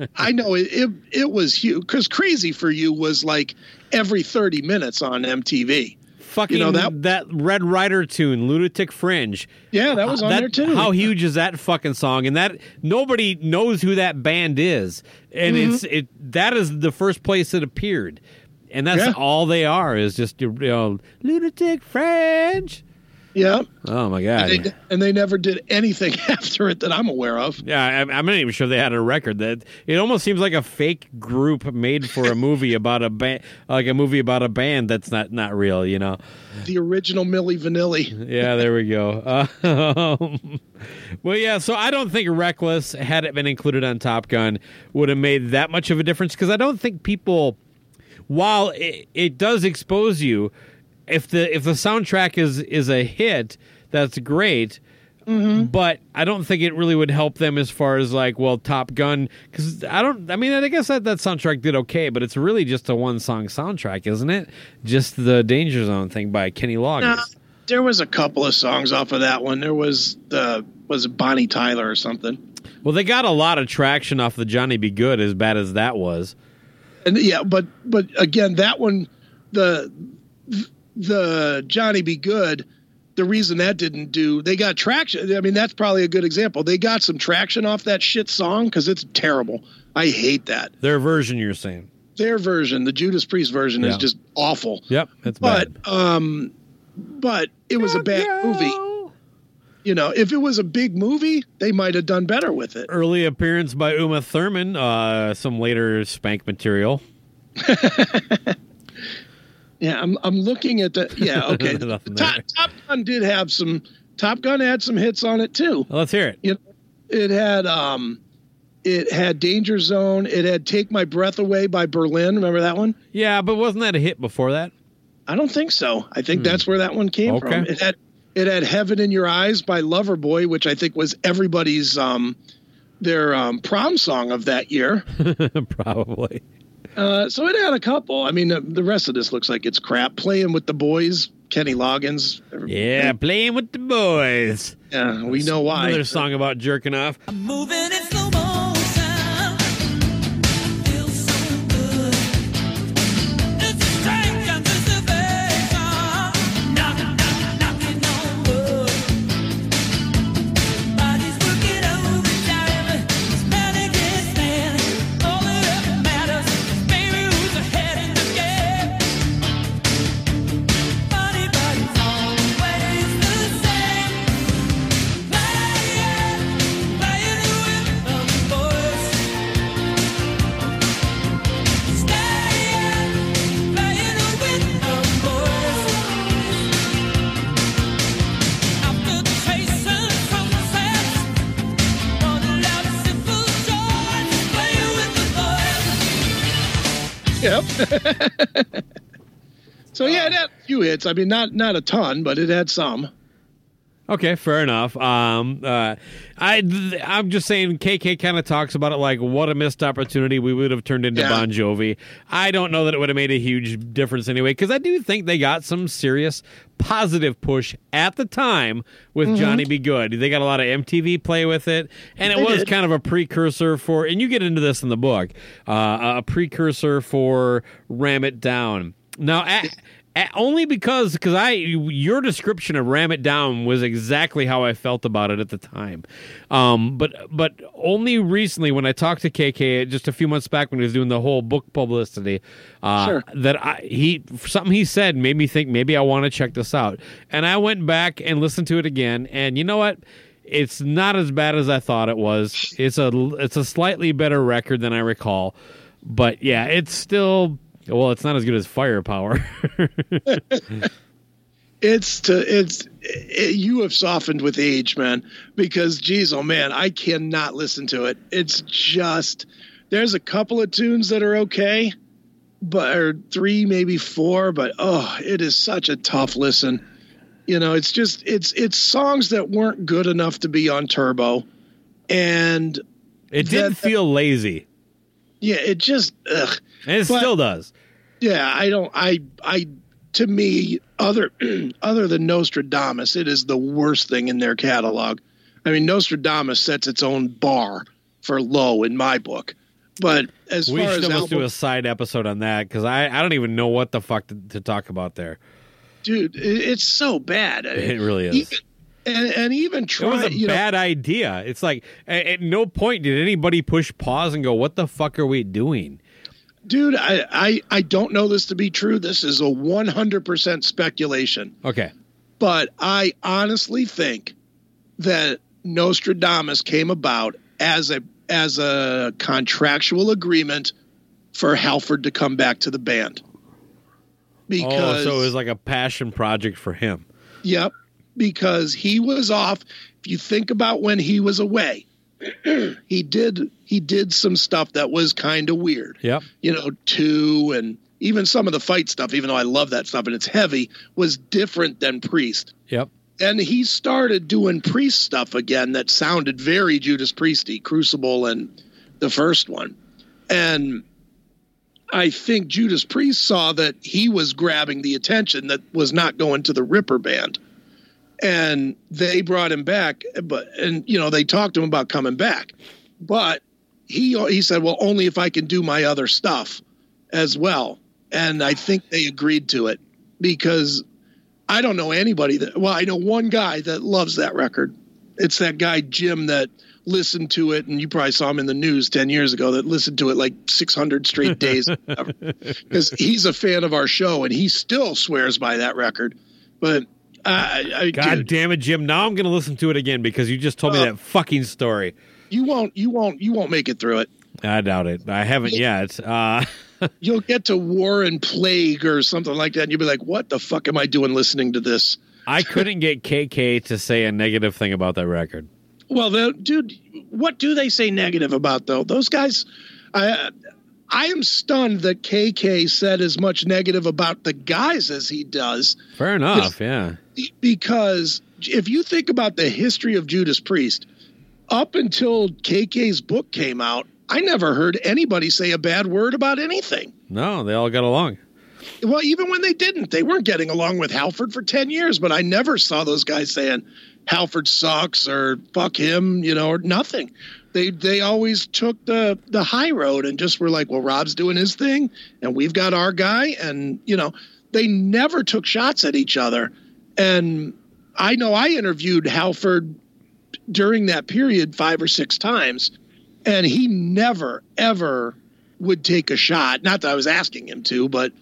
it, I know it, it. It was huge because Crazy for You was like every thirty minutes on MTV. Fucking You know, that that- Red Rider tune, Lunatic Fringe. Yeah, that was on That- there too. How huge is that fucking song? And that nobody knows who that band is, and Mm-hmm. it's it that is the first place it appeared, and that's Yeah. all they are is just you know Lunatic Fringe. Yeah, Oh my god. and they, and they never did anything after it that I'm aware of. yeah, I, I'm not even sure they had a record. That it almost seems like a fake group made for a movie about a band, like a movie about a band that's not not real. You know? The original Milli Vanilli. Yeah, there we go. Um, well, yeah. So I don't think Reckless, had it been included on Top Gun, would have made that much of a difference because I don't think people, while it, it does expose you, if the if the soundtrack is is a hit, that's great. Mm-hmm. But I don't think it really would help them as far as like, well, Top Gun, because I don't. I mean, I guess that that soundtrack did okay, but it's really just a one song soundtrack, isn't it? Just the Danger Zone thing by Kenny Loggins. No, there was a couple of songs off of that one. There was the was Bonnie Tyler or something. Well, they got a lot of traction off the Johnny B. Goode, as bad as that was. And yeah, but but again, that one, the the Johnny B. Goode, the reason that didn't do, they got traction. I mean, that's probably a good example. They got some traction off that shit song because it's terrible. I hate that. Their version, you're saying? Their version, the Judas Priest version, is just awful. Yep, it's But bad. um, but it was a bad movie. You know, if it was a big movie, they might have done better with it. Early appearance by Uma Thurman, uh, some later spank material. Yeah, I'm I'm looking at the yeah okay. Top. Top Gun did have some. Top Gun had some hits on it too. Well, let's hear it. You know, it had um, it had Danger Zone. It had Take My Breath Away by Berlin. Remember that one? Yeah, but wasn't that a hit before that? I don't think so. I think that's where that one came Hmm. Okay. from. It had it had Heaven in Your Eyes by Loverboy, which I think was everybody's um, their um, prom song of that year. Probably. Uh, so it had a couple. I mean, uh, the rest of this looks like it's crap. Playing with the boys, Kenny Loggins. Yeah, playing with the boys. yeah, we know why. Another song about jerking off. So yeah, it had a few hits. I mean, not not a ton, but it had some. Okay, fair enough. Um, uh, I th- I'm just saying, KK kind of talks about it like what a missed opportunity we would have turned into Yeah. Bon Jovi. I don't know that it would have made a huge difference anyway, because I do think they got some serious positive push at the time with Mm-hmm. Johnny B. Goode. They got a lot of MTV play with it, and it They was did. kind of a precursor for. And you get into this in the book, uh, a precursor for Ram It Down. Now, at, at, only because because I your description of Ram It Down was exactly how I felt about it at the time. Um, but but only recently when I talked to KK just a few months back when he was doing the whole book publicity, uh, Sure. that I he something he said made me think maybe I want to check this out, and I went back and listened to it again, and you know what? It's not as bad as I thought it was. It's a it's a slightly better record than I recall, but yeah, it's still well, it's not as good as Firepower. It's to it's it, you have softened with age, man. Because geez, oh man, I cannot listen to it. It's just there's a couple of tunes that are okay, but or three, maybe four, but oh, it is such a tough listen. You know, it's just it's it's songs that weren't good enough to be on Turbo, and It didn't That- feel lazy, yeah, it just ugh. and it But- still does. Yeah, I don't. I I to me, other other than Nostradamus, it is the worst thing in their catalog. I mean, Nostradamus sets its own bar for low in my book. But as We far should as almost do a side episode on that because I, I don't even know what the fuck to, to talk about there. dude, it, it's so bad. It really is. Even, and, and even It was a you know, bad idea. It's like at, at no point did anybody push pause and go, "What the fuck are we doing?" Dude, I, I I don't know this to be true. This is a one hundred percent speculation. Okay, but I honestly think that Nostradamus came about as a as a contractual agreement for Halford to come back to the band. oh, Because so it was like a passion project for him. yep, because he was off. If you think about when he was away, he did he did some stuff that was kind of weird. Yeah. You know, two and even some of the fight stuff, even though I love that stuff and it's heavy, was different than Priest. Yep. and he started doing priest stuff again that sounded very Judas Priesty, Crucible and the first one. And I think Judas Priest saw that he was grabbing the attention that was not going to the Ripper band. And they brought him back, but and you know, they talked to him about coming back. But he he said, "Well, only if I can do my other stuff as well." And I think they agreed to it because I don't know anybody that. Well, I know one guy that loves that record. It's that guy Jim that listened to it, and you probably saw him in the news ten years ago. That listened to it like six hundred straight days, because he's a fan of our show, and he still swears by that record. But I, I God dude, damn it, Jim! Now I'm going to listen to it again because you just told me Uh, that fucking story. you won't, you won't, you won't make it through it. I doubt it. I haven't yet. Uh, You'll get to War and Plague or something like that, and you'll be like, "What the fuck am I doing listening to this?" I couldn't get KK to say a negative thing about that record. Well, the, dude, what do they say negative about though? Those guys, I, I am stunned that KK said as much negative about the guys as he does, Fair enough. Yeah. Because if you think about the history of Judas Priest, up until KK's book came out, I never heard anybody say a bad word about anything. No, they all got along. Well, even when they didn't, they weren't getting along with Halford for 10 years, but I never saw those guys saying Halford sucks or fuck him, you know, or nothing. They they always took the the high road and just were like, well, Rob's doing his thing and we've got our guy and, you know, they never took shots at each other. And I know I interviewed Halford during that period five or six times and he never ever would take a shot not that i was asking him to but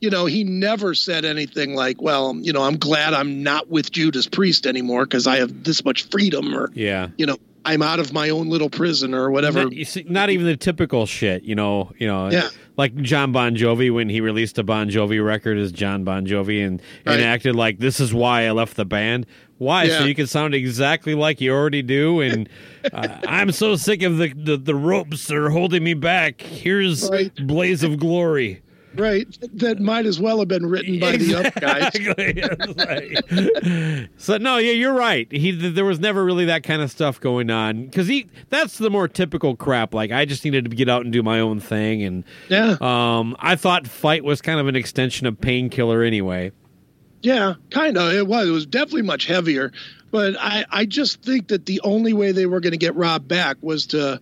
you know he never said anything like well you know i'm glad i'm not with judas priest anymore because i have this much freedom or Yeah. you know i'm out of my own little prison or whatever Not, see, not even the typical shit, you know. You know, Yeah. like John Bon Jovi when he released a Bon Jovi record as John Bon Jovi and, Right. and acted like this is why I left the band. Why? So you can sound exactly like you already do. And uh, I'm so sick of the, the the ropes that are holding me back. Here's Right. Blaze of Glory. Right. That might as well have been written by the other guys. Like- so no, yeah, you're right. He there was never really that kind of stuff going on because he that's the more typical crap. Like I just needed to get out and do my own thing, and Yeah. um, I thought fight was kind of an extension of painkiller anyway. Yeah, kind of. It was. It was definitely much heavier. But I, I just think that the only way they were going to get Rob back was to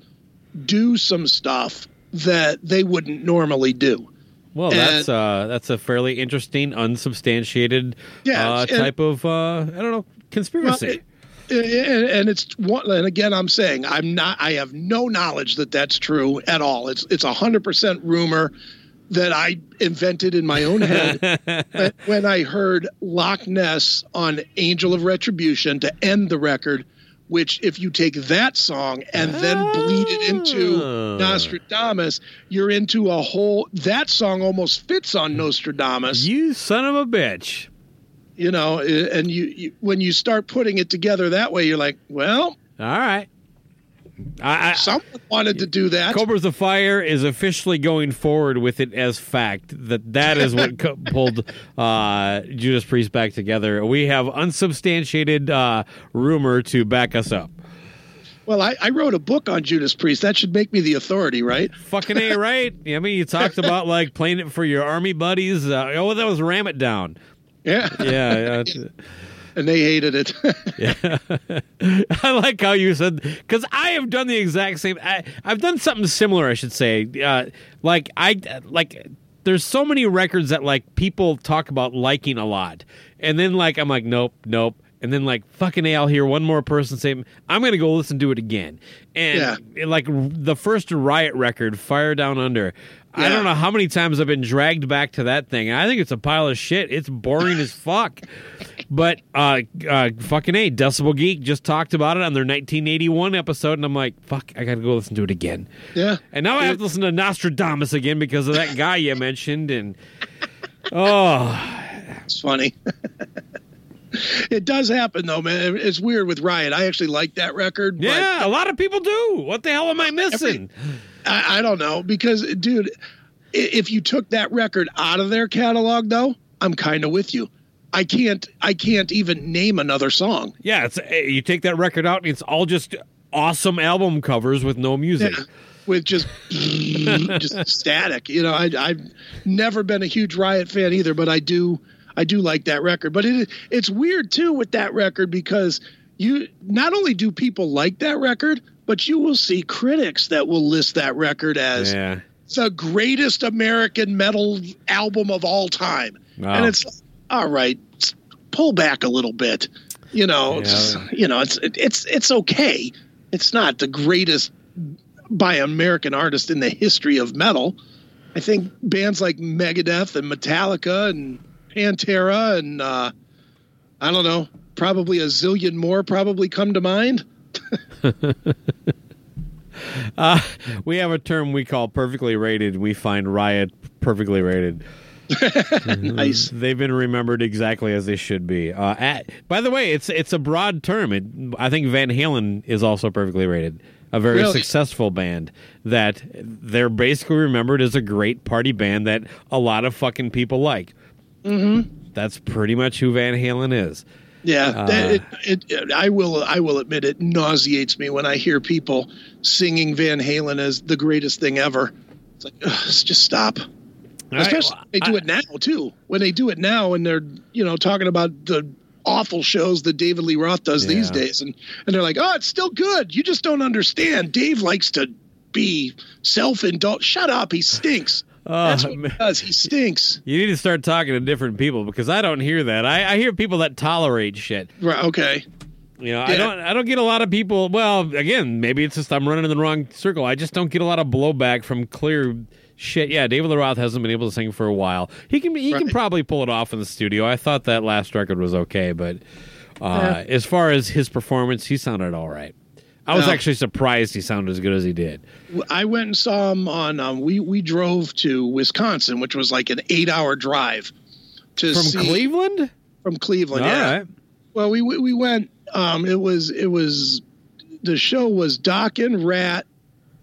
do some stuff that they wouldn't normally do. Well, And- that's uh, that's a fairly interesting, unsubstantiated Yeah, uh, and- type of uh, I don't know Well, conspiracy. it- and, it's one, and again, I'm saying I'm not. I have no knowledge that that's true at all. It's it's a hundred percent rumor that I invented in my own head when I heard Lochness on Angel of Retribution to end the record. Which, if you take that song and then bleed it into Ah. Nostradamus, you're into a whole. That song almost fits on Nostradamus you son of a bitch. you know and you, you when you start putting it together that way you're like well All right. I, someone wanted to do that Cobras of Fire is officially going forward with it as fact that that is what co- pulled uh, Judas Priest back together. We have unsubstantiated uh, rumor to back us up. well I, I wrote a book on judas priest that should make me the authority right Fucking a right. I mean, you talked about like playing it for your army buddies. Uh, oh, that was Ram It Down. yeah Yeah, yeah. And they hated it Yeah. I like how you said because I have done the exact same. I, I've done something similar, I should say. Uh, like I like. There's so many records that like people talk about liking a lot, and then like I'm like nope, nope, and then like fucking a, I'll hear one more person say I'm gonna go listen to it again, and like the first Riot record, Fire Down Under. I don't know how many times I've been dragged back to that thing. I think it's a pile of shit. It's boring as fuck. But uh, uh, fucking a Decibel Geek just talked about it on their 1981 episode, and I'm like, fuck, I gotta go listen to it again. yeah And now I have to listen to Nostradamus again because of that guy you mentioned. And oh, it's funny it does happen though man it's weird with riot i actually like that record but yeah, a lot of people do. What the hell am I missing? I, I don't know because dude if you took that record out of their catalog though i'm kind of with you i can't i can't even name another song Yeah, it's eh, you take that record out, and it's all just awesome album covers with no music. Yeah, with just just static. You know, I, I've never been a huge Riot fan either, but I do I do like that record. But it it's weird too with that record because you not only do people like that record, but you will see critics that will list that record as Yeah. the greatest American metal album of all time. Wow. And it's like, all right, pull back a little bit. You know, Yeah. it's, you know, it's it, it's it's okay. It's not the greatest by American artist in the history of metal. I think bands like Megadeth and Metallica and Pantera and uh, I don't know, probably a zillion more probably come to mind. Uh, we have a term we call perfectly rated. We find Riot perfectly rated. nice. They've been remembered exactly as they should be. Uh, at, by the way, it's it's a broad term. It, I think Van Halen is also perfectly rated. A very Really? successful band that they're basically remembered as a great party band that a lot of fucking people like. Mm-hmm. That's pretty much who Van Halen is. Yeah, Uh, it, it, it, I will. I will admit it nauseates me when I hear people singing Van Halen as the greatest thing ever. It's like, ugh, just stop. Especially they do it now too. When they do it now, and they're you know talking about the awful shows that David Lee Roth does these days, and and they're like, oh, it's still good. You just don't understand. Dave likes to be self-indulgent. Shut up. He stinks. Oh, That's what he man. does. He stinks. You need to start talking to different people because I don't hear that. I, I hear people that tolerate shit. Right. Okay. You know, I don't I don't get a lot of people. Well, again, maybe it's just I'm running in the wrong circle. I just don't get a lot of blowback from clear shit. Yeah, David Lee Roth hasn't been able to sing for a while. He can he can probably pull it off in the studio. I thought that last record was okay, but uh, as far as his performance, he sounded all right. I was actually surprised he sounded as good as he did. I went and saw him on. Um, we we drove to Wisconsin, which was like an eight-hour drive to From see, Cleveland? From Cleveland, All yeah. right. Well, we we we went. Um, it was it was the show was Doc and Ratt,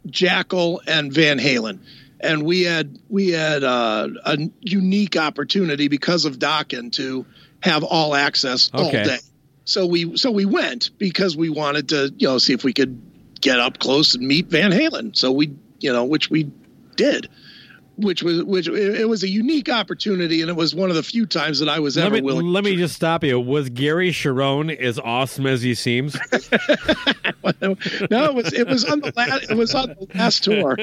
Jackyl, and Van Halen, and we had we had uh, a unique opportunity because of Dokken to have all access all Okay. day. So we so we went because we wanted to you know see if we could get up close and meet Van Halen. So we you know which we did. Which was which it was a unique opportunity, and it was one of the few times that I was Let ever me, willing. let me just stop you. Was Gary Cherone as awesome as he seems? no, it was it was on the last it was on the last tour.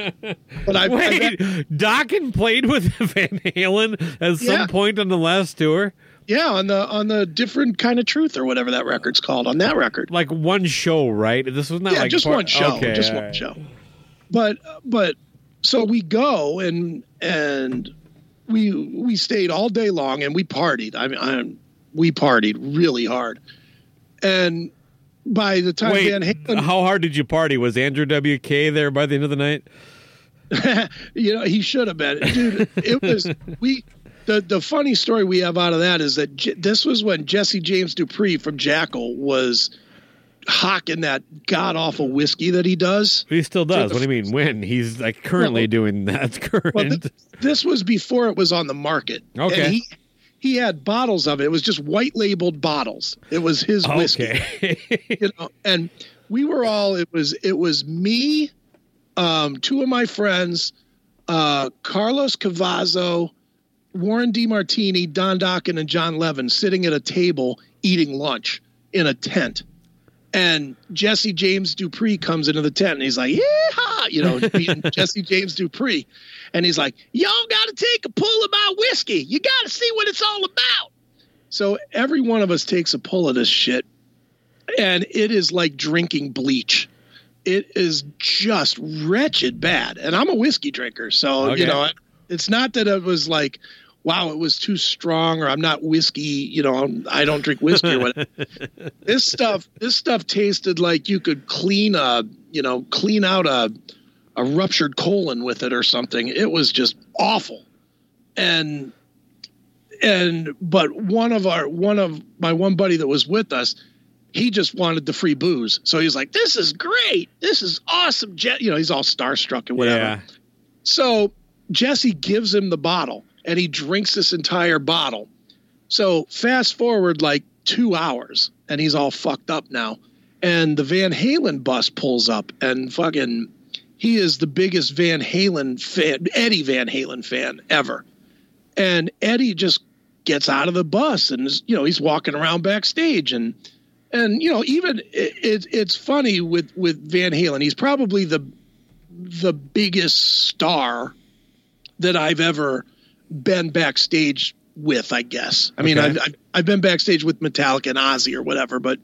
But I, I Wait, Dokken played with Van Halen at some Yeah. point on the last tour? yeah on the on the different kind of truth or whatever that record's called on that record. Like one show, right? This was not yeah, like just part- one show, Okay, just one right. show. But but so we go and and we we stayed all day long and we partied. I mean, I, we partied really hard. And by the time Wait, Van Halen, how hard did you party? Was Andrew WK there by the end of the night? you know, he should have been, dude. It was we. The the funny story we have out of that is that J- this was when Jesse James Dupree from Jackyl was hawking that god awful whiskey that he does. He still does. What do you mean? When? He's like currently Well, doing that. Current. Well, th- this was before it was on the market. Okay. And he he had bottles of it. It was just white labeled bottles. It was his whiskey. okay. You know, and we were all it was it was me, um, two of my friends, uh, Carlos Cavazo, Warren DeMartini, Don Dokken, and Jon Levin sitting at a table eating lunch in a tent. And Jesse James Dupree comes into the tent and he's like, Yeah, you know, Jesse James Dupree. And he's like, Y'all got to take a pull of my whiskey. You got to see what it's all about. So every one of us takes a pull of this shit. And it is like drinking bleach. It is just wretched bad. And I'm a whiskey drinker. So, Okay. you know, it's not that it was like, wow, it was too strong or I'm not whiskey, you know, I don't drink whiskey or whatever. this stuff, this stuff tasted like you could clean a, you know, clean out a, a ruptured colon with it or something. It was just awful. And, and, but one of our, one of my one buddy that was with us, he just wanted the free booze. So he's like, this is great. This is awesome. Je-. You know, he's all starstruck and whatever. Yeah. So Jesse gives him the bottle and he drinks this entire bottle. So fast forward like two hours and he's all fucked up now. And the Van Halen bus pulls up and fucking he is the biggest Van Halen fan, Eddie Van Halen fan ever. And Eddie just gets out of the bus and is, you know, he's walking around backstage and and you know, even it, it, it's funny with with Van Halen. He's probably the the biggest star that I've ever been backstage with, I guess. I mean, Okay. I've, I've, I've been backstage with Metallica and Ozzy or whatever, but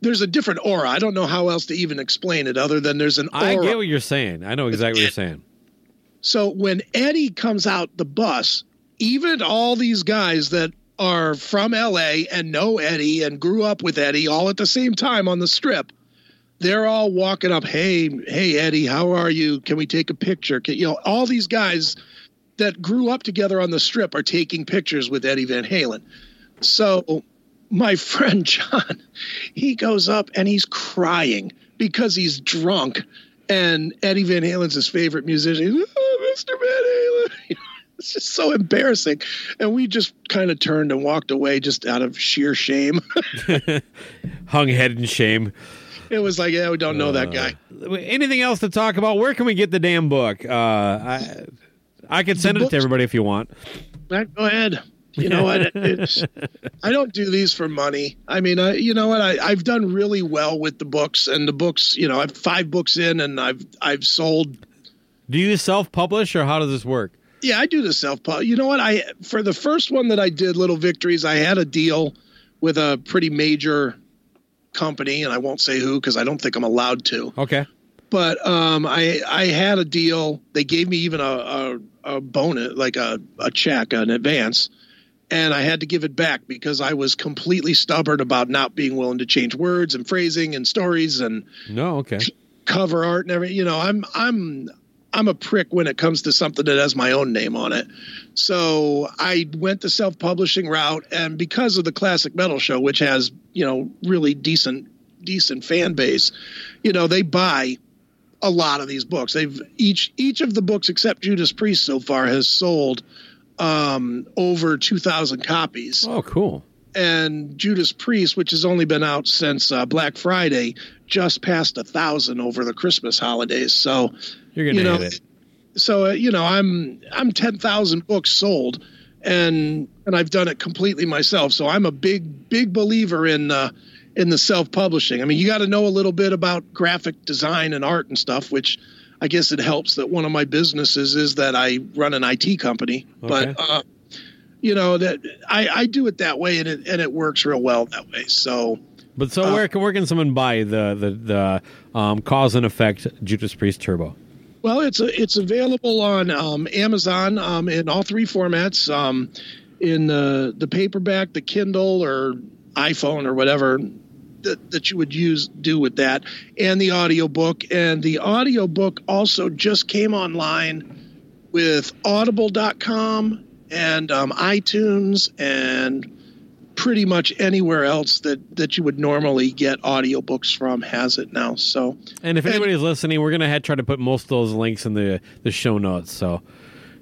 there's a different aura. I don't know how else to even explain it other than there's an aura. I get what you're saying. I know exactly what you're saying. So when Eddie comes out the bus, even all these guys that are from LA and know Eddie and grew up with Eddie all at the same time on the strip, they're all walking up, "Hey, hey Eddie, how are you? Can we take a picture?" Can, you know, all these guys that grew up together on the strip are taking pictures with Eddie Van Halen. So my friend John, he goes up and he's crying because he's drunk. And Eddie Van Halen's his favorite musician. He's, oh, Mr. Van Halen. It's just so embarrassing. And we just kind of turned and walked away just out of sheer shame. Hung head in shame. it was like, yeah, we don't know that guy. Anything else to talk about? Where can we get the damn book? Uh, I I can send it to everybody if you want. Matt, go ahead. You know what? It's, I don't do these for money. I mean, I, you know what? I, I've done really well with the books, and the books. You know, I've five books in, and I've I've sold Do you self publish or how does this work? Yeah, I do the self pub. You know what? I for the first one that I did, Little Victories, I had a deal with a pretty major company, and I won't say who because I don't think I'm allowed to. Okay. But um, I I had a deal. They gave me even a a, a bonus, like a a check, an advance, and I had to give it back because I was completely stubborn about not being willing to change words and phrasing and stories and No, okay. cover art and everything. You know, I'm I'm I'm a prick when it comes to something that has my own name on it. So I went the self-publishing route, and because of the classic metal show, which has you know really decent decent fan base, you know they buy a lot of these books. They've each each of the books except Judas Priest so far has sold um, over two thousand copies Oh, cool. and Judas Priest, which has only been out since uh, Black Friday, just passed a thousand over the Christmas holidays. So, You're gonna you know, it. so uh, you know, I'm I'm ten thousand books sold, and and I've done it completely myself. So I'm a big big believer in uh, in the self publishing. I mean, you got to know a little bit about graphic design and art and stuff, which. I guess it helps that one of my businesses is that I run an IT company, Okay. but uh, you know that I, I do it that way and it and it works real well that way. So But so uh, where can where can someone buy the the the um, cause and effect Judas Priest Turbo? well, it's a, it's available on um, Amazon um, in all three formats, um, in the the paperback, the Kindle, or iPhone or whatever that, that you would use do with that, and the audiobook. And the audiobook also just came online with Audible.com and um, iTunes and pretty much anywhere else that that you would normally get audiobooks from has it now. So And if anybody's listening, we're gonna have, try to put most of those links in the the show notes, so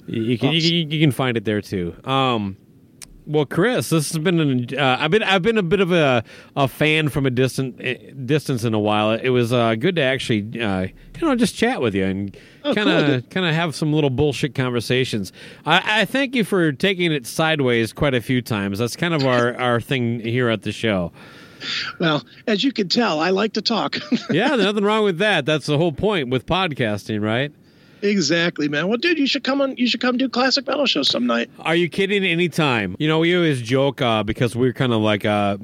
you, can you, can- you can find it there too. Um, well, Chris, this has been an, uh, I've been I've been a bit of a, a fan from a distant eh, distance in a while. It was uh, good to actually uh, you know just chat with you and kind of kind of have some little bullshit conversations. I, I thank you for taking it sideways quite a few times. That's kind of our our thing here at the show. Well, as you can tell, I like to talk. Yeah, nothing wrong with that. That's the whole point with podcasting, right? Exactly, man. Well, dude, you should come on. You should come do classic metal show some night. Are you kidding? Anytime. You know, we always joke uh, because we're kind of like uh,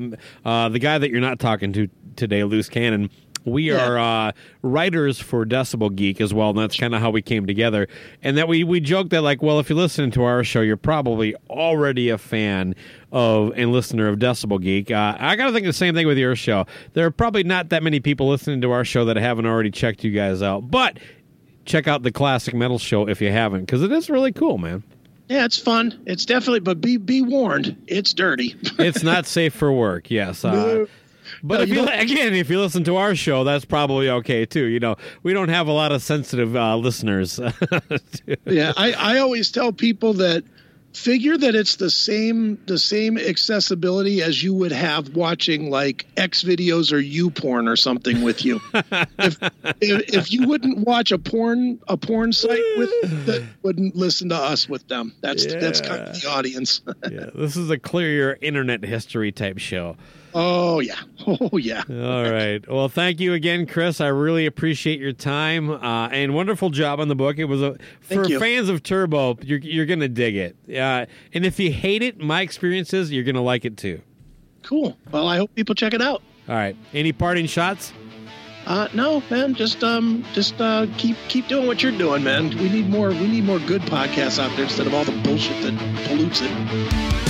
uh, the guy that you're not talking to today, Loose Cannon. We Yeah. are uh, writers for Decibel Geek as well, and that's kind of how we came together. And that we we joke that like, well, if you're listening to our show, you're probably already a fan of and listener of Decibel Geek. Uh, I got to think the same thing with your show. There are probably not that many people listening to our show that haven't already checked you guys out, but check out the Classic Metal Show if you haven't, because it is really cool, man. Yeah, it's fun. It's definitely, but be be warned, it's dirty. it's not safe for work. Yes. Uh, but No, if you, again, if you listen to our show, that's probably okay too. You know, we don't have a lot of sensitive uh, listeners. yeah, I I always tell people that figure that it's the same the same accessibility as you would have watching like XVideos or YouPorn or something with you. if, if if you wouldn't watch a porn a porn site with that wouldn't listen to us with them. That's that's kind of the audience. yeah, this is a clear your internet history type show. Oh yeah. Oh yeah. All right. Well, thank you again, Chris. I really appreciate your time uh, and wonderful job on the book. It was a for fans of Turbo. You're you're gonna dig it. Uh, and if you hate it, my experience is you're gonna like it too. Cool. Well, I hope people check it out. All right. Any parting shots? Uh, no, man. Just um, just uh, keep keep doing what you're doing, man. We need more. We need more good podcasts out there instead of all the bullshit that pollutes it.